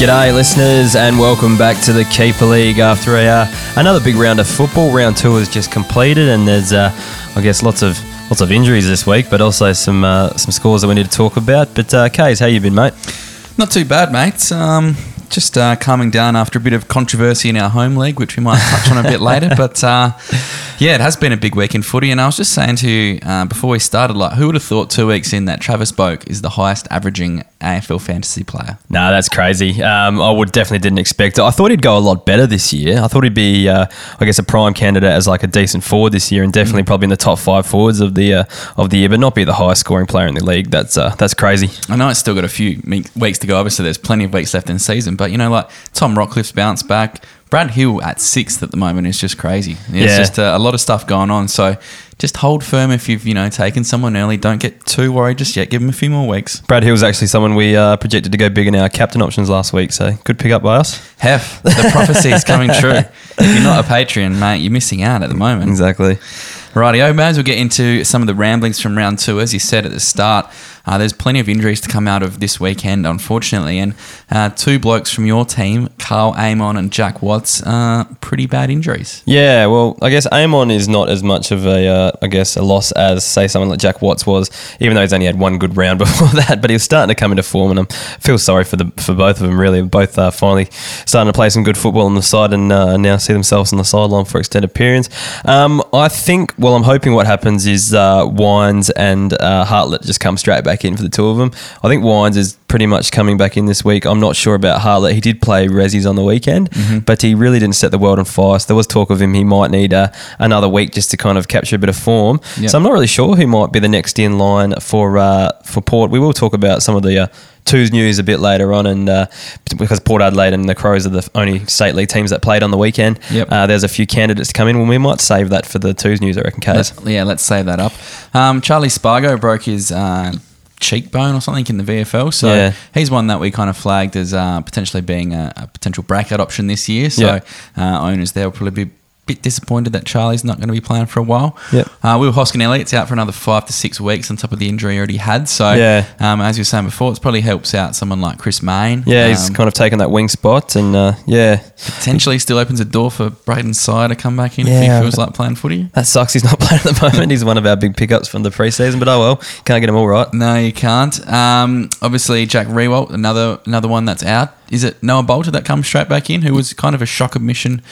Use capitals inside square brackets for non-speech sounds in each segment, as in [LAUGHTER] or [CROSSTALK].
G'day, listeners, and welcome back to the Keeper League after a, uh, another big round of football. Round two has just completed, and there's, uh, I guess, lots of lots of injuries this week, but also some uh, some scores that we need to talk about. But uh, Kaes, how you been, mate? Not too bad, mate. Um, just uh, calming down after a bit of controversy in our home league, which we might touch on a bit later. [LAUGHS] But uh, yeah, it has been a big week in footy. And I was just saying to you uh, before we started, like, who would have thought two weeks in that Travis Boak is the highest averaging AFL fantasy player? No, that's crazy. Um, I would definitely didn't expect it. I thought he'd go a lot better this year. I thought he'd be, uh, I guess, a prime candidate as like a decent forward this year, and definitely probably in the top five forwards of the uh, of the year, but not be the highest scoring player in the league. That's uh, that's crazy. I know it's still got a few weeks to go. Obviously, there's plenty of weeks left in the season, but you know, like Tom Rockliff's bounced back. Brad Hill at sixth at the moment is just crazy. It's Yeah. just uh, a lot of stuff going on. So just hold firm if you've you know taken someone early. Don't get too worried just yet. Give him a few more weeks. Brad Hill's actually someone we uh, projected to go big in our captain options last week, so good pick up by us. Heff, the prophecy is coming true. [LAUGHS] If you're not a Patreon, mate, you're missing out at the moment. Exactly. Rightio, may as well get into some of the ramblings from round two. As you said at the start, uh, there's plenty of injuries to come out of this weekend, unfortunately. And uh, two blokes from your team, Karl Amon and Jack Watts, uh, pretty bad injuries. Yeah, well, I guess Amon is not as much of a, uh, I guess, a loss as say someone like Jack Watts was, even though he's only had one good round [LAUGHS] before that. But he was starting to come into form, and I feel sorry for the for both of them. Really, both uh, finally starting to play some good football on the side, and uh, now see themselves on the sideline for extended periods. Um, I think. Well, I'm hoping what happens is uh, Wines and uh, Hartlett just come straight back in for the two of them. I think Wines is pretty much coming back in this week. I'm not sure about Hartlett. He did play Rezzies on the weekend, but he really didn't set the world on fire. So there was talk of him. He might need uh, another week just to kind of capture a bit of form. Yep. So I'm not really sure who might be the next in line for uh, for Port. We will talk about some of the. Twos news a bit later on, and uh, because Port Adelaide and the Crows are the only state league teams that played on the weekend, Yep. uh, there's a few candidates to come in. Well, we might save that for the Two's news, I reckon, Kaz. Let- yeah, let's save that up. Um, Charlie Spargo broke his uh, cheekbone or something in the VFL, so Yeah. he's one that we kind of flagged as uh, potentially being a, a potential breakout option this year. So Yeah. uh, owners there will probably be bit disappointed that Charlie's not going to be playing for a while. Yep. Uh, Will Hoskin Elliott's out for another five to six weeks on top of the injury he already had. So Yeah. um, as you were saying before, it probably helps out someone like Chris Mayne. Yeah, he's Um, kind of taken that wing spot, and uh, yeah, potentially still opens a door for Brayden Sier to come back in if he feels like playing footy. that sucks. He's not [LAUGHS] playing at the moment. He's one of our big pickups from the preseason, but oh well, can't get him all right. No, you can't. Um, obviously, Jack Riewoldt, another another one that's out. Is it Noah Balta that comes straight back in, who was kind of a shock admission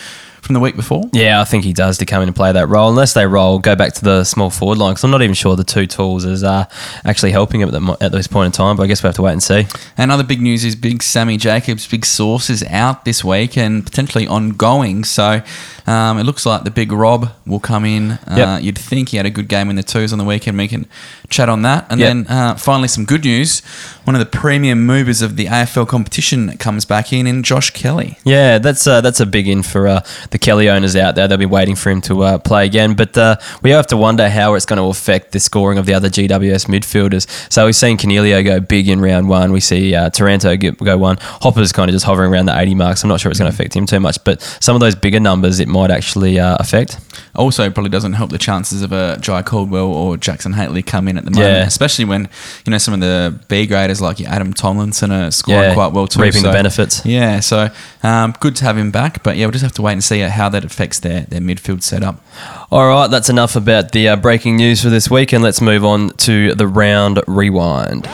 from the week before? Yeah, I think he does to come in and play that role. Unless they roll, go back to the small forward line because I'm not even sure the two tools is uh, actually helping him at, the, at this point in time. But I guess we have to wait and see. And other big news is big Sammy Jacobs, big source is out this week and potentially ongoing. So um, it looks like the big Rob will come in. Uh, Yep. You'd think he had a good game in the twos on the weekend. We can chat on that. And Yep. then uh, finally, some good news. One of the premium movers of the AFL competition comes back in, in Josh Kelly. Yeah, that's uh, that's a big in for uh, the Kelly owners out there. They'll be waiting for him to uh, play again, but uh, we have to wonder how it's going to affect the scoring of the other GWS midfielders. So we've seen Coniglio go big in round one. We see uh, Taranto go one. Hopper's kind of just hovering around the 80 marks. I'm not sure it's going to affect him too much, but some of those bigger numbers it might actually uh, affect. Also, probably doesn't help the chances of a Jye Caldwell or Jackson Hately come in at the moment, Yeah. especially when you know some of the B graders like Adam Tomlinson are scoring Yeah, quite well too, reaping the benefits. Yeah, so um, good to have him back, but yeah, we'll just have to wait and see how that affects their their midfield setup. All right, that's enough about the uh, breaking news for this week, and let's move on to the round rewind.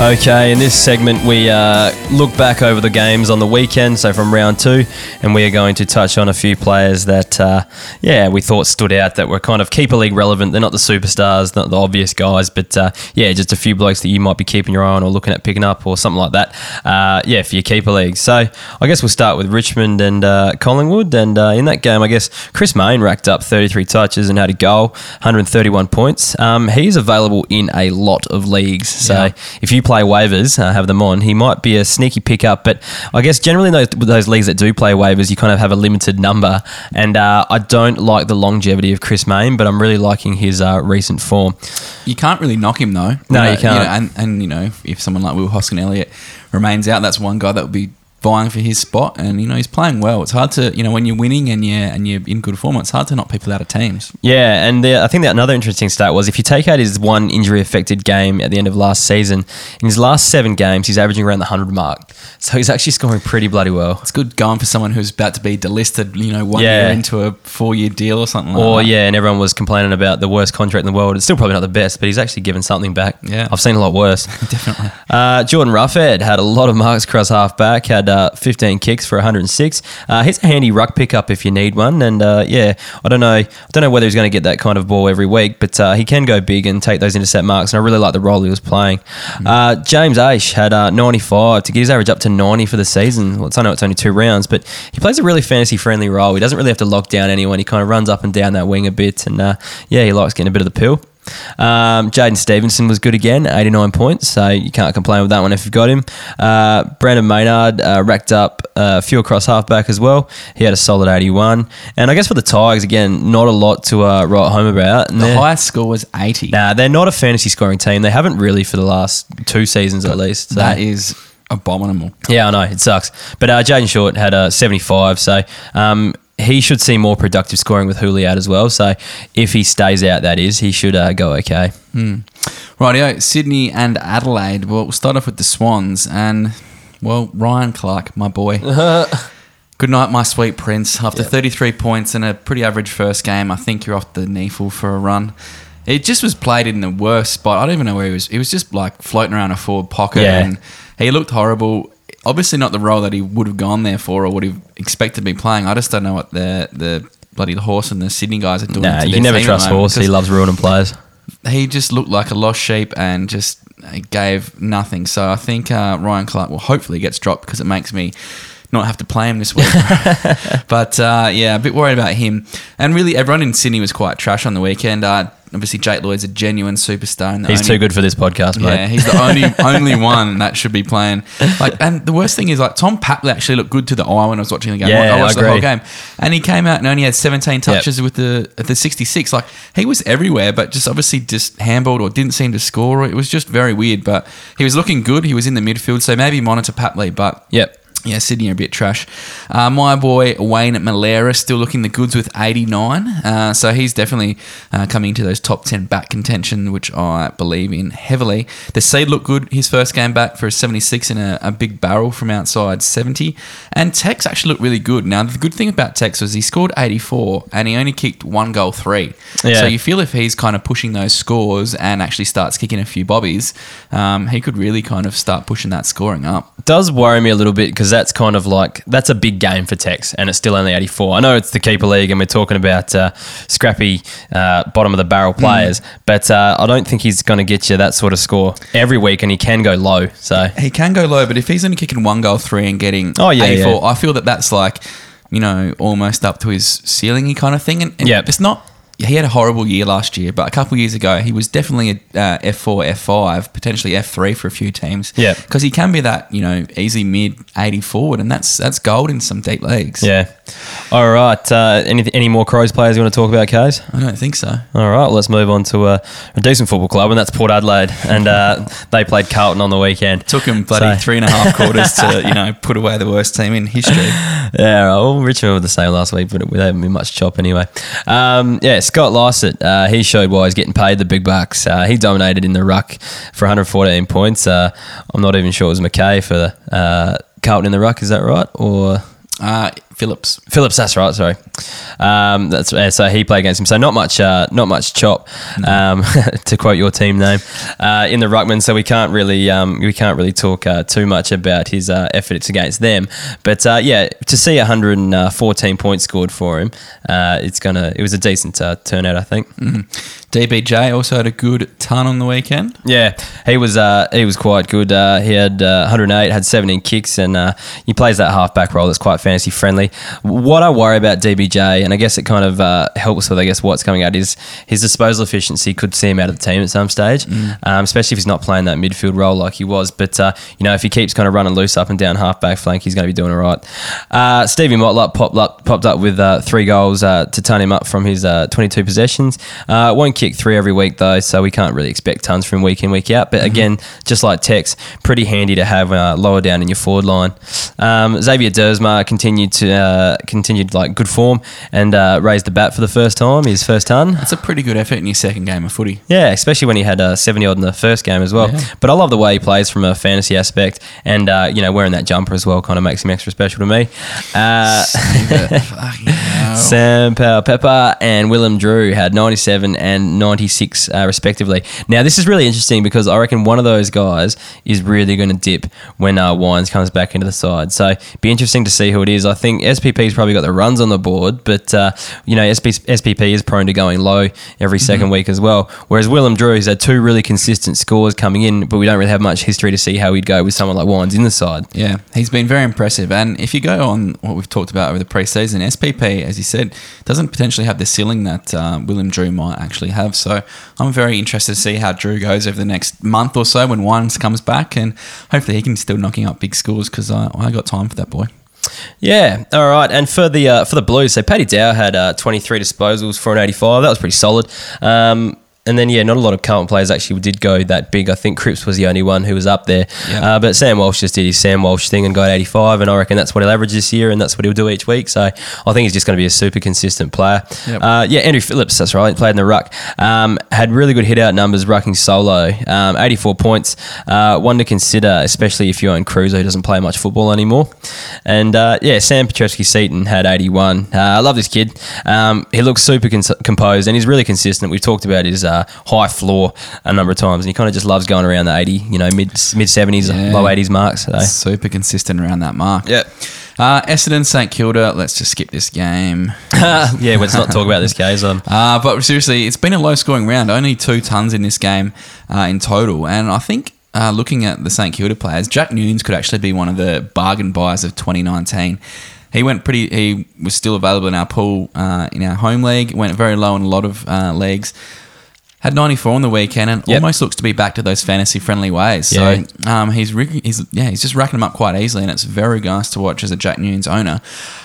Okay, in this segment, we uh, look back over the games on the weekend, so from round two, and we are going to touch on a few players that, uh, yeah, we thought stood out that were kind of keeper league relevant. They're not the superstars, not the obvious guys, but uh, yeah, just a few blokes that you might be keeping your eye on or looking at picking up or something like that. Uh, yeah, for your keeper league. So I guess we'll start with Richmond and uh, Collingwood, and uh, in that game, I guess Chris Mayne racked up 33 touches and had a goal, 131 points. Um, he's available in a lot of leagues, so Yeah. if you play waivers, uh, have them on. He might be a sneaky pickup, but I guess generally in those, those leagues that do play waivers, you kind of have a limited number. And uh, I don't like the longevity of Chris Mayne, but I'm really liking his uh, recent form. You can't really knock him though. No, know, you can't. know, and, and you know, if, if someone like Will Hoskin Elliott remains out, that's one guy that would be vying for his spot, and you know he's playing well. It's hard to you know when you're winning and you're and you're in good form, it's hard to knock people out of teams. Yeah, and the, I think that another interesting stat was if you take out his one injury affected game at the end of last season, in his last seven games, he's averaging around the 100 mark. So he's actually scoring pretty bloody well. It's good going for someone who's about to be delisted, you know, one Yeah. year into a four year deal or something like Or, that. yeah, and everyone was complaining about the worst contract in the world. It's still probably not the best, but he's actually given something back. Yeah. I've seen a lot worse. [LAUGHS] Definitely. Uh, Jordan Roughhead had a lot of marks across half back, had uh, 15 kicks for 106. Uh, he's a handy ruck pickup if you need one. And uh, yeah, I don't know, I don't know whether he's going to get that kind of ball every week, but uh, he can go big and take those intercept marks. And I really like the role he was playing. Uh, James Aish had uh, 95 to get his average up to 90 for the season. Well, I know it's only two rounds, but he plays a really fantasy friendly role. He doesn't really have to lock down anyone. He kind of runs up and down that wing a bit, and uh, yeah, he likes getting a bit of the pill. Um, Jaidyn Stephenson was good again, 89 points, so you can't complain with that one if you've got him. Uh, Brayden Maynard uh, racked up uh, a few across halfback as well. He had a solid 81. And I guess for the Tigers, again, not a lot to uh, write home about. And The highest score was 80. Nah, they're not a fantasy scoring team. They haven't really for the last two seasons at least. So. That is abominable. Yeah, I know it sucks. But uh, Jayden Short had a 75, so um, he should see more productive scoring with Houli out as well. So if he stays out, that is, he should uh, go okay. Rightio, Sydney and Adelaide. Well, we'll start off with the Swans and, well, Ryan Clarke, my boy. [LAUGHS] Good night, my sweet prince. After 33 points and a pretty average first game, I think you're off the kneeful for a run. It just was played in the worst spot. I don't even know where he was. He was just like floating around a forward pocket Yeah. and he looked horrible. Obviously, not the role that he would have gone there for or would have expected to be playing. I just don't know what the the bloody horse and the Sydney guys are doing. Nah, you can never trust Horse. He loves ruining players. he just looked like a lost sheep and just gave nothing. So I think uh, Ryan Clarke will hopefully gets dropped because it makes me not have to play him this week. [LAUGHS] but uh, yeah, a bit worried about him. And really, everyone in Sydney was quite trash on the weekend. Uh, obviously, Jake Lloyd's a genuine superstar. And He's only- too good for this podcast, mate. yeah, he's the only [LAUGHS] only one that should be playing. Like, and the worst thing is like Tom Papley actually looked good to the eye when I was watching the game. Yeah, I watched I the whole game, and he came out and only had 17 touches with the at the 66. Like he was everywhere, but just obviously just handballed or didn't seem to score. It was just very weird. But he was looking good. He was in the midfield, so maybe monitor Papley. But Yep. Yeah, Sydney are a bit trash. Uh, my boy Wayne at Milera still looking the goods with 89. Uh, so he's definitely uh, coming into those top 10 back contention, which I believe in heavily. The seed looked good his first game back for a 76 in a, a big barrel from outside 70. And Tex actually looked really good. Now, the good thing about Tex was he scored 84 and he only kicked one goal three. Yeah. So you feel if he's kind of pushing those scores and actually starts kicking a few bobbies, um, he could really kind of start pushing that scoring up. does worry me a little bit because that's kind of like that's a big game for Tex, and it's still only 84. I know it's the keeper league, and we're talking about uh, scrappy uh, bottom of the barrel players, but uh, I don't think he's going to get you that sort of score every week, and he can go low. So He can go low, but if he's only kicking one goal three and getting Oh, yeah, 84, yeah. I feel that that's like, you know, almost up to his ceiling kind of thing. And, and Yep. it's not. He had a horrible year last year, but a couple of years ago, he was definitely a uh, F4, F5, potentially F3 for a few teams. Yep. because he can be that you know easy mid 80 forward, and that's that's gold in some deep leagues. yeah. All right. Uh, any any more Crows players you want to talk about, Kaz? I don't think so. All right, let's move on to uh, a decent football club, and that's Port Adelaide, and uh, [LAUGHS] they played Carlton on the weekend. Took him bloody So- three and a half [LAUGHS] quarters to you know put away the worst team in history. Yeah, well, Richmond were the same last week, but they haven't been much chop anyway. Um, yeah, Scott Lycett, uh, he showed why he's getting paid the big bucks. Uh, he dominated in the ruck for 114 points. Uh, I'm not even sure it was McKay for uh, Carlton in the ruck, is that right? Or Uh, Phillips. Phillips, that's right. Sorry, um, that's uh, so he played against him. So not much, uh, not much chop, um, [LAUGHS] to quote your team name, uh, in the ruckman. So we can't really, um, we can't really talk uh, too much about his uh, efforts against them. But uh, yeah, to see 114 points scored for him, uh, it's gonna, it was a decent uh, turnout, I think. DBJ also had a good ton on the weekend. Yeah, he was uh, he was quite good. Uh, he had uh, 108, had 17 kicks, and uh, he plays that halfback role that's quite fantasy friendly. What I worry about DBJ, and I guess it kind of uh, helps with I guess what's coming out is his disposal efficiency could see him out of the team at some stage, um, especially if he's not playing that midfield role like he was. But uh, you know, if he keeps kind of running loose up and down halfback flank, he's going to be doing all right. Uh, Stevie Motlop popped up popped up with uh, three goals uh, to turn him up from his uh, 22 possessions. Uh, won't kick three every week though, so we can't really expect tons from week in week out. But again, just like Tex, pretty handy to have uh, lower down in your forward line. Um, Xavier Duursma continued to uh, continued like good form and uh, raised the bat for the first time, his first ton. That's a pretty good effort in his second game of footy. Yeah, especially when he had uh, 70 odd in the first game as well. Yeah. But I love the way he plays from a fantasy aspect, and uh, you know wearing that jumper as well kind of makes him extra special to me. Uh, [LAUGHS] Sam Powell-Pepper and Willem Drew had 97 and 96 uh, respectively. Now this is really interesting because I reckon one of those guys is really going to dip when uh, Wines comes back into the side. So be interesting to see who it is. I think SPP's probably got the runs on the board, but uh, you know SP, SPP is prone to going low every 2nd week as well. Whereas Willem Drew has had two really consistent scores coming in, but we don't really have much history to see how he'd go with someone like Wines in the side. Yeah, he's been very impressive. And if you go on what we've talked about over the preseason, SPP, as you said, doesn't potentially have the ceiling that uh, William Drew might actually have. So I'm very interested to see how Drew goes over the next month or so when Wines comes back, and hopefully he can still knocking up big scores because I, I got time for that boy. Yeah, all right. And for the uh, for the Blues, so Paddy Dow had uh, 23 disposals for an 85. That was pretty solid. Um, and then yeah, not a lot of current players actually did go that big. I think Cripps was the only one who was up there. Uh, but Sam Walsh just did his Sam Walsh thing and got 85, and I reckon that's what he'll average this year, and that's what he'll do each week. So I think he's just going to be a super consistent player. Yep. Uh, yeah, Andrew Phillips, that's right, played in the ruck. Um, had really good hit out numbers rucking solo, um, 84 points. Uh, one to consider, especially if you own Kreuzer, who doesn't play much football anymore. And uh, yeah, Sam Petrevski-Seton had 81. Uh, I love this kid. Um, he looks super cons- composed and he's really consistent. We've talked about his uh, high floor a number of times, and he kind of just loves going around the 80, you know, mid mid 70s, Yeah. low 80s marks. So. Super consistent around that mark. Yeah. Uh, Essendon, St Kilda. Let's just skip this game. [LAUGHS] yeah, let's not talk about this, guys. Um, Uh, but seriously, it's been a low scoring round. Only two tons in this game uh, in total. And I think uh, looking at the St Kilda players, Jack Newnes could actually be one of the bargain buys of 2019. He went pretty. He was still available in our pool uh, in our home league. Went very low in a lot of uh, leagues. Had 94 on the weekend and Yep. almost looks to be back to those fantasy friendly ways. Yeah. So um, he's he's yeah he's just racking them up quite easily, and it's very nice to watch as a Jack Newnes owner.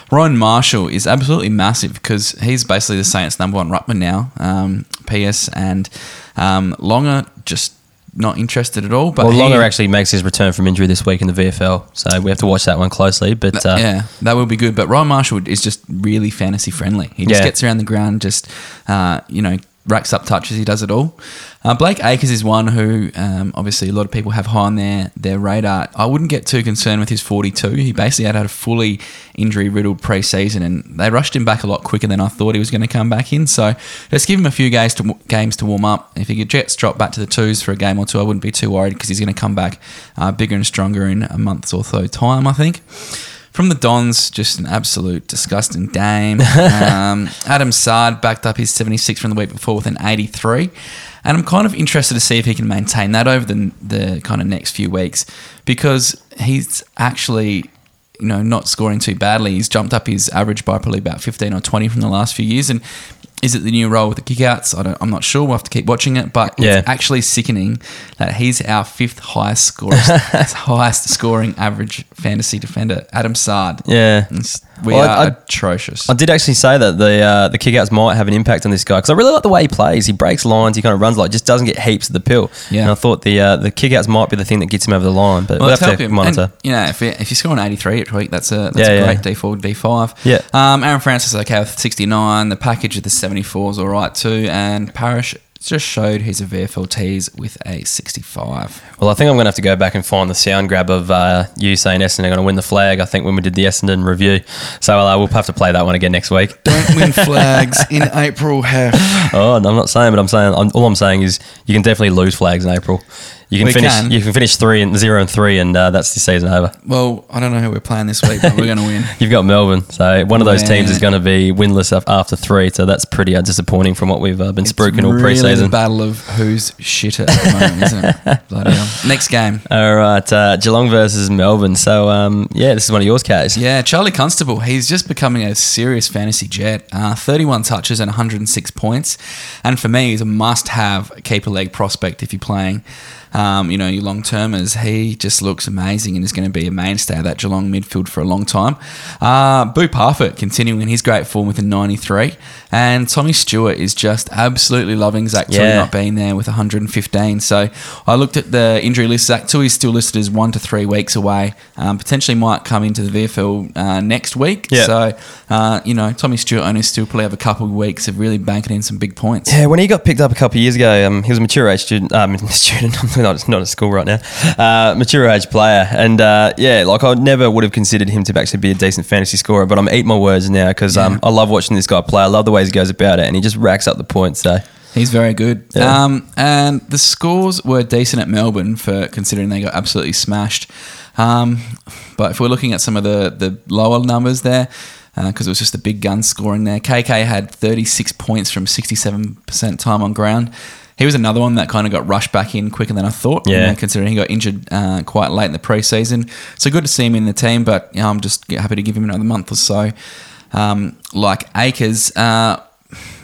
Rowan Marshall is absolutely massive because he's basically the Saints' number one ruckman now. Um, PS and um, Longer just not interested at all. But well, he- Longer actually makes his return from injury this week in the VFL, so we have to watch that one closely. But uh, yeah, that will be good. But Rowan Marshall is just really fantasy friendly. He just Yeah. gets around the ground, just uh, you know, racks up touches. He does it all. Uh, Blake Acres is one who um, obviously a lot of people have high on their their radar. I wouldn't get too concerned with his 42. He basically had had a fully injury riddled preseason, and they rushed him back a lot quicker than I thought he was going to come back in. So let's give him a few games to games to warm up. If he gets dropped back to the twos for a game or two, I wouldn't be too worried because he's going to come back uh, bigger and stronger in a month or so time. I think. From the Dons, just an absolute disgusting game. [LAUGHS] Um, Adam Saad backed up his 76 from the week before with an 83. And I'm kind of interested to see if he can maintain that over the, the kind of next few weeks because he's actually, you know, not scoring too badly. He's jumped up his average by probably about 15 or 20 from the last few years. And is it the new role with the kickouts? I don't, I'm not sure. We'll have to keep watching it. But Yeah. it's actually sickening that he's our fifth highest scorer, [LAUGHS] highest scoring average fantasy defender, Adam Saad. yeah. It's- We Well, are I- I- atrocious. I did actually say that the uh, the kickouts might have an impact on this guy because I really like the way he plays. He breaks lines. He kind of runs like just doesn't get heaps of the pill. Yeah. And I thought the uh, the kickouts might be the thing that gets him over the line, but Well, we'll have to him. monitor. And, you know, if, you- if you score an 83 each week, that's a, that's Yeah, a yeah. great D4, D5. Yeah. Um, Aaron Francis is okay with 69. The package of the 74 is all right too. And Parrish just showed his VFLTs with a 65. Well, I think I'm going to have to go back and find the sound grab of uh, you saying Essendon are going to win the flag. I think when we did the Essendon review, so uh, we'll have to play that one again next week. Don't win [LAUGHS] flags in April, Heff. Oh, no, I'm not saying, but I'm saying I'm, all I'm saying is you can definitely lose flags in April. You can We finish. can. You can finish three and zero and three, and uh, that's the season over. Well, I don't know who we're playing this week, but we're going to win. [LAUGHS] You've got Melbourne, so one of those teams is going to be winless after three. So that's pretty uh, disappointing from what we've uh, been It's spruiking all really the preseason. battle of who's shitter at the moment, isn't it? [LAUGHS] Bloody hell. Next game. All right, uh, Geelong versus Melbourne. So um, yeah, this is one of yours, Case. Yeah, Charlie Constable. He's just becoming a serious fantasy jet. Uh, 31 touches and 106 points. And for me, he's a must have keeper leg prospect if you're playing. Um, you know, your long termers, he just looks amazing and is going to be a mainstay of that Geelong midfield for a long time. Uh, Boo Parfitt continuing in his great form with a 93. And Tommy Stewart is just absolutely loving Zach Tuohy Yeah. not being there with 115. So I looked at the injury list. Zach Tuohy is still listed as one to three weeks away. Um, potentially might come into the VFL uh, next week. Yeah. So, uh, you know, Tommy Stewart owners still probably have a couple of weeks of really banking in some big points. Yeah, when he got picked up a couple of years ago, um, he was a mature age student. Um, [LAUGHS] student, not, not at school right now. Uh, mature age player, and uh, yeah, like I never would have considered him to actually be a decent fantasy scorer. But I'm eating my words now because um, I love watching this guy play. I love the way he goes about it, and he just racks up the points. So He's very good. Yeah. Um, and the scores were decent at Melbourne for considering they got absolutely smashed. Um, but if we're looking at some of the, the lower numbers there, because it was just the big gun scoring there, KK had 36 points from 67% time on ground. He was another one that kind of got rushed back in quicker than I thought. you Yeah. know, considering he got injured uh, quite late in the preseason. So good to see him in the team, but you know, I'm just happy to give him another month or so. Um, like Acres, uh,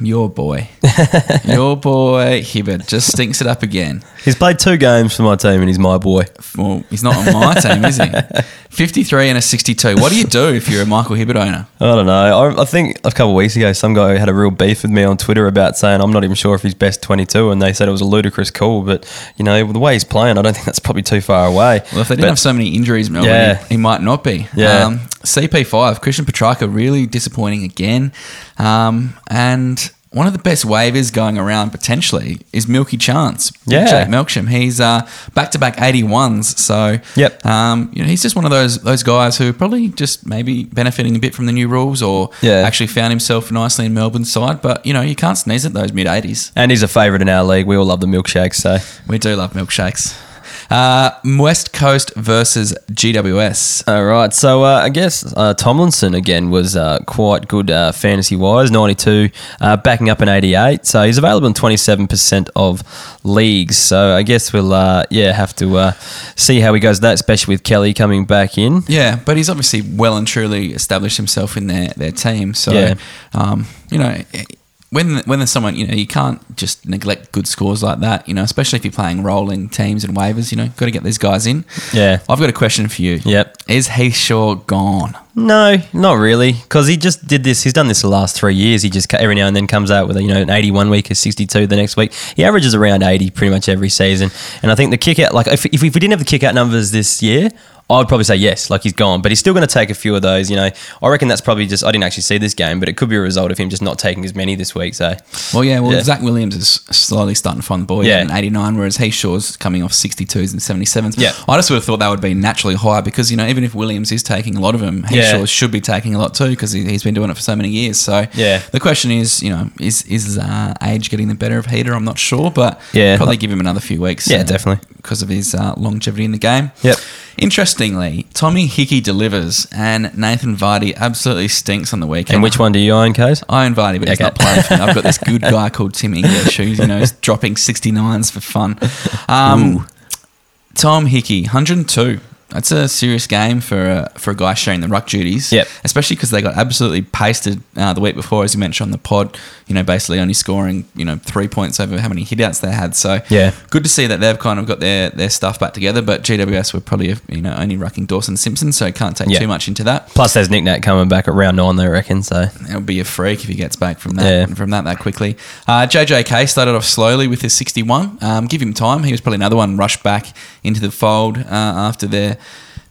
your boy, [LAUGHS] your boy Hibbert just stinks it up again. he's played two games for my team, and he's my boy. Well, he's not on my team, is he? [LAUGHS] 53 and a 62. What do you do if you're a Michael Hibbert owner? I don't know. I, I think a couple of weeks ago, some guy had a real beef with me on Twitter about saying I'm not even sure if he's best 22, and they said it was a ludicrous call. But you know, the way he's playing, I don't think that's probably too far away. Well, if they didn't But- have so many injuries, Melbourne, Yeah. he, he might not be. Yeah. Um, CP5, Christian Petracca, really disappointing again. Um, and one of the best waivers going around potentially is Milky Chance. Yeah. Jake Melksham. He's uh, back-to-back 81s. So, Yep. um, you know, he's just one of those those guys who probably just maybe benefiting a bit from the new rules or Yeah. actually found himself nicely in Melbourne's side. But, you know, you can't sneeze at those mid-80s. And he's a favourite in our league. We all love the milkshakes. So We do love milkshakes. Uh, West Coast versus GWS. All right, so uh, I guess uh, Tomlinson again was uh, quite good uh, fantasy wise, 92, uh, backing up an 88. So he's available in 27% of leagues. So I guess we'll uh, yeah have to uh, see how he goes that, especially with Kelly coming back in. Yeah, but he's obviously well and truly established himself in their, their team. So, Yeah. um, you know, when when there's someone, you know, you can't just neglect good scores like that. You know, especially if you're playing rolling teams and waivers. You know, got to get these guys in. Yeah. I've got a question for you. Yep. Is Heath Shaw gone? No, not really, because he just did this. He's done this the last three years. He just every now and then comes out with a, you know an eighty-one week, a sixty-two the next week. He averages around eighty pretty much every season. And I think the kick out, like if, if we didn't have the kick out numbers this year, I would probably say yes, like he's gone. But he's still going to take a few of those. You know, I reckon that's probably just. I didn't actually see this game, but it could be a result of him just not taking as many this week. So Well, yeah. Well, Yeah. Zach Williams is slowly starting to find the ball. Yeah. Yeah, an 89, whereas Heath Shaw's coming off 62s and 77s. Yeah. I just would have thought that would be naturally higher because you know even if Williams is taking a lot of them, Yeah. Heath Shaw should be taking a lot too because he, he's been doing it for so many years. So Yeah. the question is, you know, is is uh, age getting the better of Heater? I'm not sure, but Yeah. probably give him another few weeks. Yeah, definitely. because of his uh, longevity in the game. Yep. Interestingly, Tommy Hickey delivers, and Nathan Vardy absolutely stinks on the weekend. and which one do you own, Case? I own Vardy, but he's not playing for me. I've got this good [LAUGHS] guy called Tim English who's, you know, is dropping 69s for fun. Um, Tom Hickey, 102. That's a serious game for a, for a guy sharing the ruck duties. Yep. Especially because they got absolutely pasted uh, the week before, as you mentioned on the pod. You know, basically only scoring you know three points over how many hitouts they had. So Yeah. good to see that they've kind of got their, their stuff back together. But GWS were probably you know only rucking Dawson Simpson, so can't take too much into that. Plus, there's Nick Nat coming back at round nine, they reckon. So It'll be a freak if he gets back from that Yeah. from that that quickly. Uh, JJK started off slowly with his 61. Um, give him time. He was probably another one rushed back into the fold uh, after their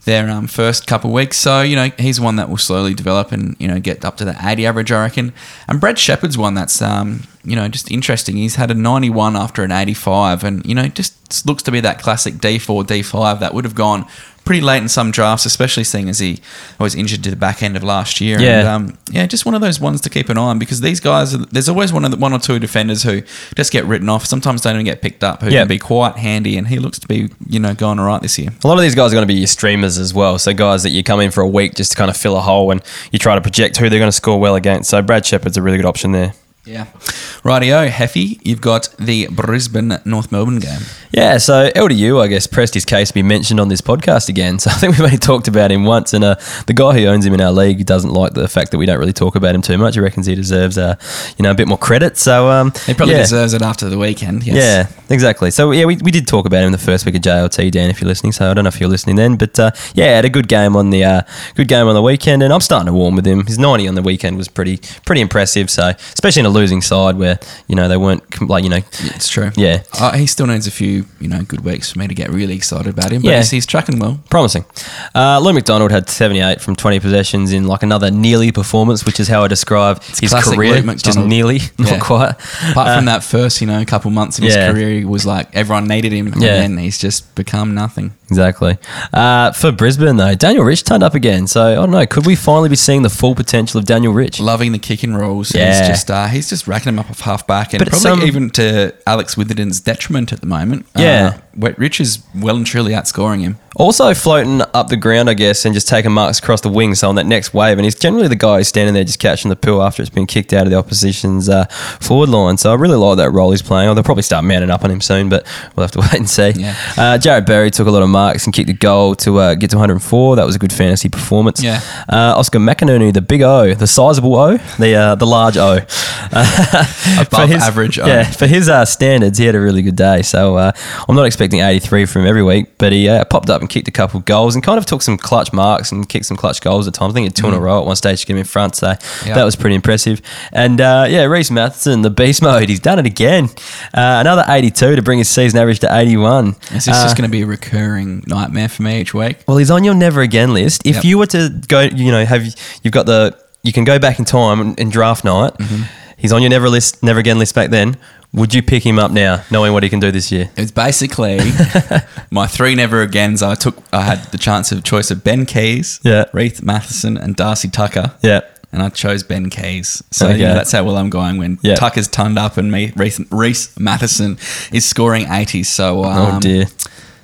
their um, first couple weeks. So you know he's one that will slowly develop and you know get up to the 80 average, I reckon. And Brad Sheppard's one that's um, you know just interesting. He's had a 91 after an 85, and you know just looks to be that classic D4 D5 that would have gone pretty late in some drafts, especially seeing as he was injured to the back end of last year. Yeah. And, um, yeah, just one of those ones to keep an eye on because these guys, are, there's always one of the, one or two defenders who just get written off. Sometimes don't even get picked up. Who Yeah. can be quite handy, and he looks to be you know going all right this year. A lot of these guys are going to be your streamers as well. So guys that you come in for a week just to kind of fill a hole and you try to project who they're going to score well against. So Brad Sheppard's a really good option there. Yeah. Rightio, Heffy, you've got the Brisbane North Melbourne game. Yeah, so LDU, I guess, pressed his case to be mentioned on this podcast again. [LAUGHS] So I think we've only talked about him once, and uh, the guy who owns him in our league doesn't like the fact that we don't really talk about him too much. He reckons he deserves, uh, you know, a bit more credit. So um, He probably yeah. deserves it after the weekend. Yes. Yeah, exactly. So yeah, we, we did talk about him the first week of JLT, Dan, if you're listening. So I don't know if you're listening then, but uh, yeah, had a good game on the uh, good game on the weekend, and I'm starting to warm with him. His 90 on the weekend was pretty pretty impressive. So especially in a losing side where you know they weren't like you know It's true. Yeah. Uh, he still needs a few, you know, good weeks for me to get really excited about him. But Yeah. he's, he's tracking well. promising. Uh, Lou McDonald had 78 from 20 possessions in like another nearly performance, which is how I describe his career. Just nearly, [LAUGHS] not Yeah. quite. Apart from that first, you know, couple months of Uh, yeah. his career, he was like everyone needed him, and then he's just become nothing. Exactly. Uh, for Brisbane, though, Daniel Rich turned up again. So I don't know. Could we finally be seeing the full potential of Daniel Rich? Loving the kick and rolls. Yeah. He's just uh, he's just racking them up off half back, and But probably um, even to Alex Witherden's detriment at the moment. Yeah. uh, Rich is well and truly outscoring him. Also floating up the ground, I guess, and just taking marks across the wing. So on that next wave, and he's generally the guy who's standing there just catching the pill after it's been kicked out of the opposition's uh, forward line. So I really like that role he's playing. Oh, they'll probably start mounting up on him soon, but we'll have to [LAUGHS] wait and see. Yeah. Uh, Jarrod Berry took a lot of marks and kicked a goal to uh, get to 104. That was a good fantasy performance. Yeah. Uh, Oscar McInerney, the big O, the sizable O, the uh, the large O. [LAUGHS] Above For his- average. O. Yeah, for his uh, standards, he had a really good day. So uh, I'm not expecting 83 from him every week, but he uh, popped up and kicked a couple of goals and kind of took some clutch marks and kicked some clutch goals at times. I think he had 2 in a row at one stage to get him in front. So Mm. Yeah. that was pretty impressive. And uh, yeah, Rhys Mathieson, the beast [LAUGHS] mode, he's done it again. Uh, another 82 to bring his season average to 81. Is this Uh, just going to be a recurring nightmare for me each week? well, he's on your never again list. If Yep. you were to go, you know, have you've got the you can go back in time and, and draft night. Mm-hmm. He's on your never list, never again list back then. Would you pick him up now, knowing what he can do this year? It's basically [LAUGHS] my three never agains. I took. I had the chance of choice of Ben Keays, Yeah. Rhys Mathieson, and Darcy Tucker. Yeah, and I chose Ben Keays. So Okay. yeah, that's how well I'm going when Yeah. Tucker's turned up and me Rhys, Rhys Mathieson is scoring 80. So um, oh dear.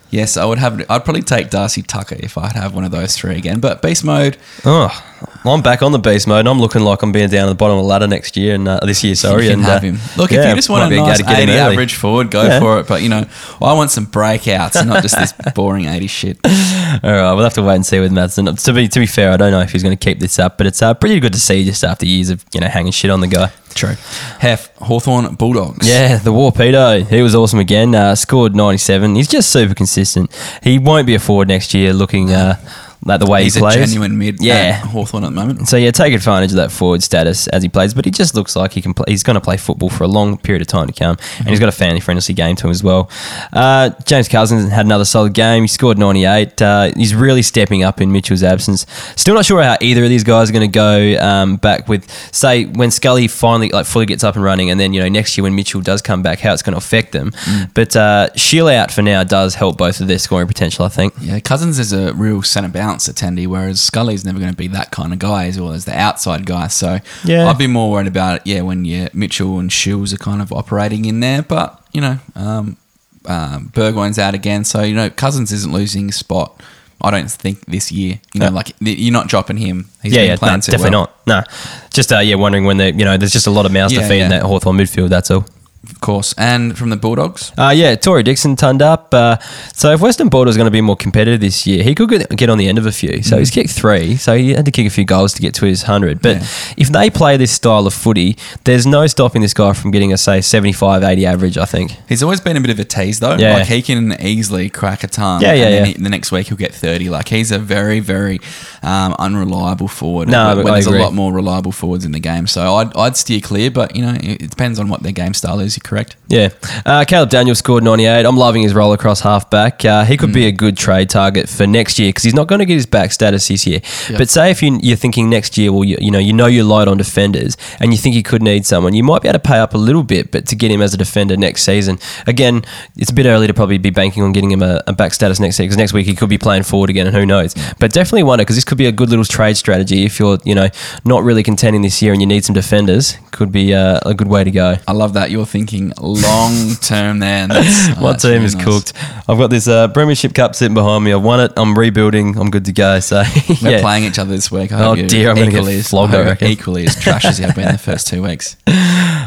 Yes, I would have. I'd probably take Darcy Tucker if I'd have one of those three again. But beast mode, Oh, I'm back on the beast mode, and I'm looking like I'm being down at the bottom of the ladder next year and uh, this year. Sorry, you can and have uh, him. Look, yeah, if you just want a be able nice to get him 80 average forward, go Yeah. for it. But you know, I want some breakouts, and not just this [LAUGHS] boring 80 shit. All right, we'll have to wait and see with Mathieson. To be to be fair, I don't know if he's going to keep this up, but it's uh, pretty good to see just after years of you know hanging shit on the guy. True. Hef Hawthorn Bulldogs. Yeah, the Warpedo. He was awesome again. Uh, scored 97. He's just super consistent. He won't be a forward next year looking uh, at the way he's he a plays. genuine mid. Yeah. at Hawthorn at the moment. So yeah, take advantage of that forward status as he plays, but he just looks like he can. Play, he's going to play football for a long period of time to come, and he's got a family friendly game to him as well. Uh, James Cousins had another solid game. He scored ninety eight. Uh, he's really stepping up in Mitchell's absence. Still not sure how either of these guys are going to go um, back with say when Scully finally like fully gets up and running, and then you know next year when Mitchell does come back, how it's going to affect them. But uh, Sheil out for now does help both of their scoring potential. I think. Yeah, Cousins is a real centre bounce attendee, whereas Scully's never going to be that kind of guy as well as the outside guy. So Yeah. I'd be more worried about it, yeah, when yeah, Mitchell and Shiels are kind of operating in there. But, you know, um, um, Burgoyne's out again. So, you know, Cousins isn't losing spot, I don't think, this year. You know, Yeah. like, you're not dropping him. He's yeah, been yeah, no, too definitely well. not. No, just uh, yeah, wondering when they, you know, there's just a lot of mouths Yeah, to feed in that Hawthorn midfield. That's all. Of course. And from the Bulldogs, Uh, yeah, Tory Dickson turned up. Uh, so if Western Bulldogs are going to be more competitive this year, he could get, on the end of a few. So he's kicked three. So he had to kick a few goals to get to his 100. But Yeah. if they play this style of footy, there's no stopping this guy from getting a, say, 75, 80 average, I think. He's always been a bit of a tease though. Yeah. Like he can easily crack a ton. Yeah, yeah, and then yeah. he- the next week he'll get thirty. Like he's a very, very um, unreliable forward. No, when, there's agree. a lot more reliable forwards in the game. So I'd, I'd steer clear, but you know it, it depends on what their game style is. You're correct. Yeah. Uh, Caleb Daniels scored 98. I'm loving his roll across halfback. Uh, he could be Mm. a good trade target for next year because he's not going to get his back status this year. Yep. But say if you, you're thinking next year, well, you, you know, you know you're light on defenders and you think you could need someone, you might be able to pay up a little bit, but to get him as a defender next season, again, it's a bit early to probably be banking on getting him a, a back status next year because next week he could be playing forward again and who knows. But definitely wonder because this could be a good little trade strategy if you're, you know, not really contending this year and you need some defenders. Could be uh, a good way to go. I love that you're thinking long term there. and that's- [LAUGHS] oh, My that's team really is nice. cooked. I've got this uh, Premiership Cup sitting behind me. I've won it. I'm rebuilding. I'm good to go. So [LAUGHS] We're yeah. playing each other this week. I Oh dear, I'm gonna get equally as- flogged, I hope you're reckon. equally as trash as you have been the first two weeks. [LAUGHS]